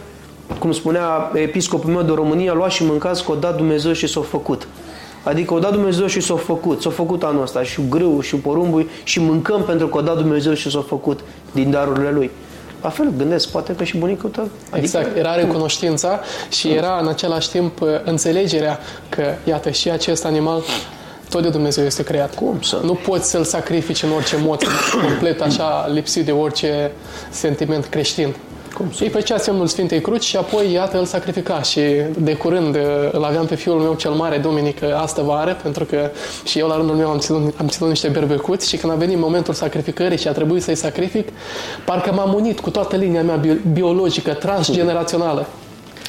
cum spunea episcopul meu de România, luați și mâncați că o dat Dumnezeu și s-a făcut. Adică o dat Dumnezeu și s-a făcut. S-a făcut anul ăsta și grâu și porumbui și mâncăm pentru că o dat Dumnezeu și s-a făcut din darurile Lui. La fel, gândesc, poate că și bunicul tău. Adică, exact, era recunoștința și era în același timp înțelegerea că, iată, și acest animal tot de Dumnezeu este creat. Cum să? Nu poți să-l sacrifici în orice mod, complet așa, lipsit de orice sentiment creștin. Cum să? Îi făcea semnul Sfintei Cruci și apoi, iată, îl sacrifica. Și de curând îl aveam pe fiul meu cel mare, Dominic, astă vară, pentru că și eu la rândul meu am ținut, am ținut niște berbecuți și când a venit momentul sacrificării și a trebuit să-i sacrific, parcă m-am unit cu toată linia mea biologică, transgenerațională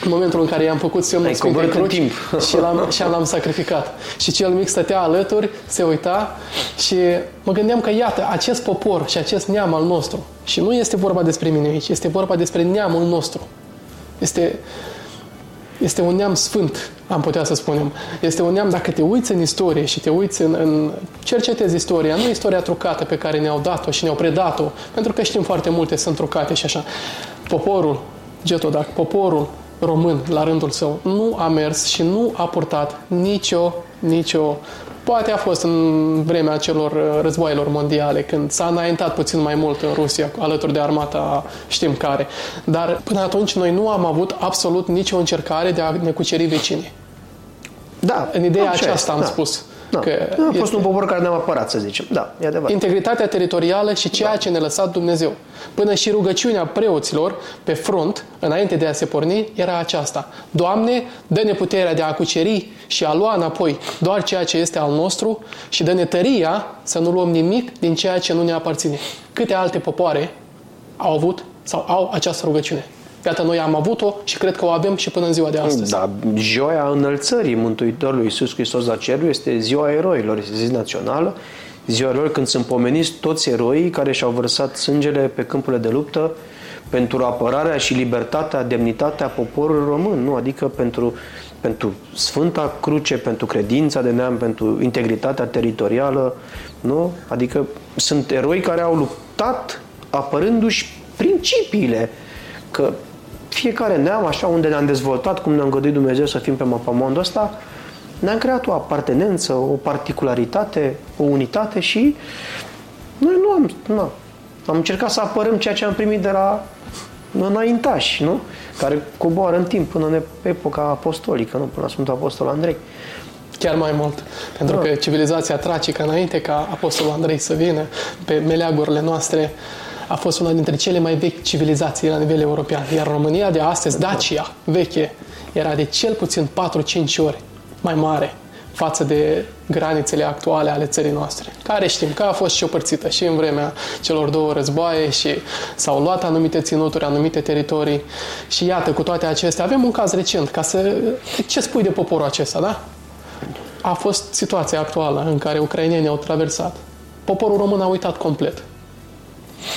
în momentul în care i-am făcut semnul Sfintei Cruci timp. și l-am, și l-am sacrificat. Și cel mic stătea alături, se uita și mă gândeam că iată, acest popor și acest neam al nostru, și nu este vorba despre mine aici, este vorba despre neamul nostru. Este, este un neam sfânt, am putea să spunem. Este un neam, dacă te uiți în istorie și te uiți în, în cercetezi istoria, nu istoria trucată pe care ne-au dat-o și ne-au predat-o, pentru că știm foarte multe sunt trucate și așa. Poporul, Getodac, poporul român, la rândul său, nu a mers și nu a purtat nicio, nicio Poate a fost în vremea celor uh, războaielor mondiale, când s-a înaintat puțin mai mult în Rusia, alături de armata știm care. Dar până atunci noi nu am avut absolut nicio încercare de a ne cuceri vecinii. Da, în ideea aceasta am da. spus. Da. Că a fost un popor care ne-a apărat, să zicem. Da, e adevărat. Integritatea teritorială și ceea da. ce ne-a lăsat Dumnezeu. Până și rugăciunea preoților pe front, înainte de a se porni, era aceasta. Doamne, dă-ne puterea de a cuceri și a lua înapoi doar ceea ce este al nostru și dă-ne tăria să nu luăm nimic din ceea ce nu ne aparține. Câte alte popoare au avut sau au această rugăciune? Iată, noi am avut-o și cred că o avem și până în ziua de astăzi. Da, joia înălțării Mântuitorului Iisus Hristos la cerul este ziua eroilor, este zi națională, ziua eroilor când sunt pomeniți toți eroii care și-au vărsat sângele pe câmpurile de luptă pentru apărarea și libertatea, demnitatea poporului român, nu? Adică pentru, pentru Sfânta Cruce, pentru credința de neam, pentru integritatea teritorială, nu? Adică sunt eroi care au luptat apărându-și principiile, că fiecare neam, așa unde ne-am dezvoltat, cum ne-a îngăduit Dumnezeu să fim pe mapamondul ăsta, ne-am creat o apartenență, o particularitate, o unitate și noi nu am, nu, am încercat să apărăm ceea ce am primit de la înaintași, nu? Care coboară în timp până în epoca apostolică, nu? Până la Sfântul Apostol Andrei. Chiar mai mult. Pentru da. că civilizația tracică, înainte ca Apostolul Andrei să vină pe meleagurile noastre, a fost una dintre cele mai vechi civilizații la nivel european. Iar România de astăzi, Dacia, veche, era de cel puțin 4-5 ori mai mare față de granițele actuale ale țării noastre, care știm că a fost și părțită și în vremea celor două războaie și s-au luat anumite ținuturi, anumite teritorii și iată, cu toate acestea, avem un caz recent, ca să... Ce spui de poporul acesta, da? A fost situația actuală în care ucrainenii au traversat. Poporul român a uitat complet.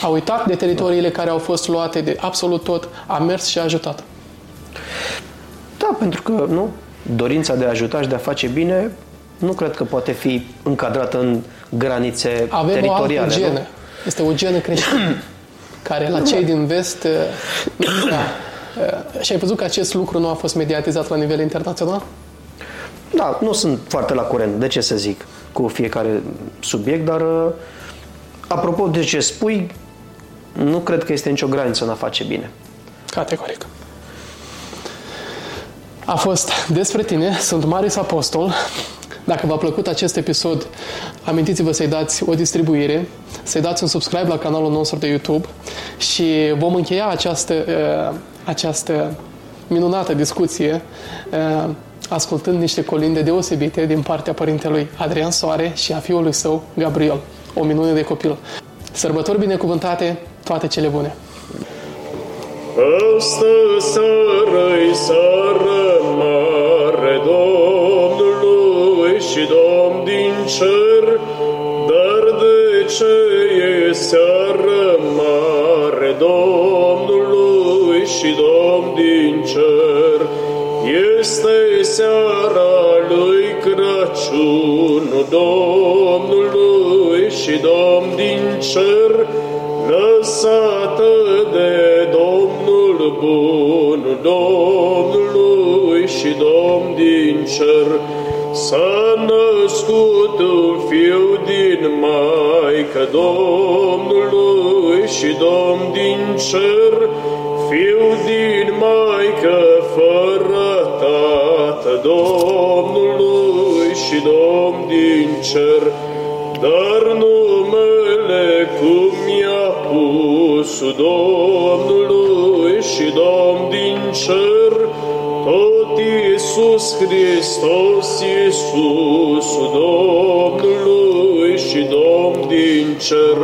A uitat de teritoriile care au fost luate de absolut tot, a mers și a ajutat. Da, pentru că, nu, dorința de a ajuta și de a face bine nu cred că poate fi încadrată în granițe Avem teritoriale. o altă genă. Nu? Este o genă creștină, care la cei din vest... uh, Da, uh, și ai văzut că acest lucru nu a fost mediatizat la nivel internațional? Da, nu sunt foarte la curent, de ce să zic, cu fiecare subiect, dar uh, apropo de ce spui, nu cred că este nicio graniță în a face bine. Categoric. A fost despre tine, sunt Marius Apostol. Dacă v-a plăcut acest episod, amintiți-vă să-i dați o distribuire, să-i dați un subscribe la canalul nostru de YouTube și vom încheia această, uh, această minunată discuție uh, ascultând niște colinde deosebite din partea părintelui Adrian Soare și a fiului său, Gabriel. O minune de copil. Sărbători binecuvântate, toate cele bune! Asta seară-i seară mare Domnului și Domn din cer, dar de ce e seară mare Domnului și Domn din cer? Este seara lui Crăciun Domnului și Domn din cer, lăsată de Domnul bun, Domnului și Domn din cer, s-a născut un fiu din Maică Domnului și Domn din cer, fiu din Maică fără tată Domnului și Domn din cer, Hristos, Iisus Domnului și Domn din cer,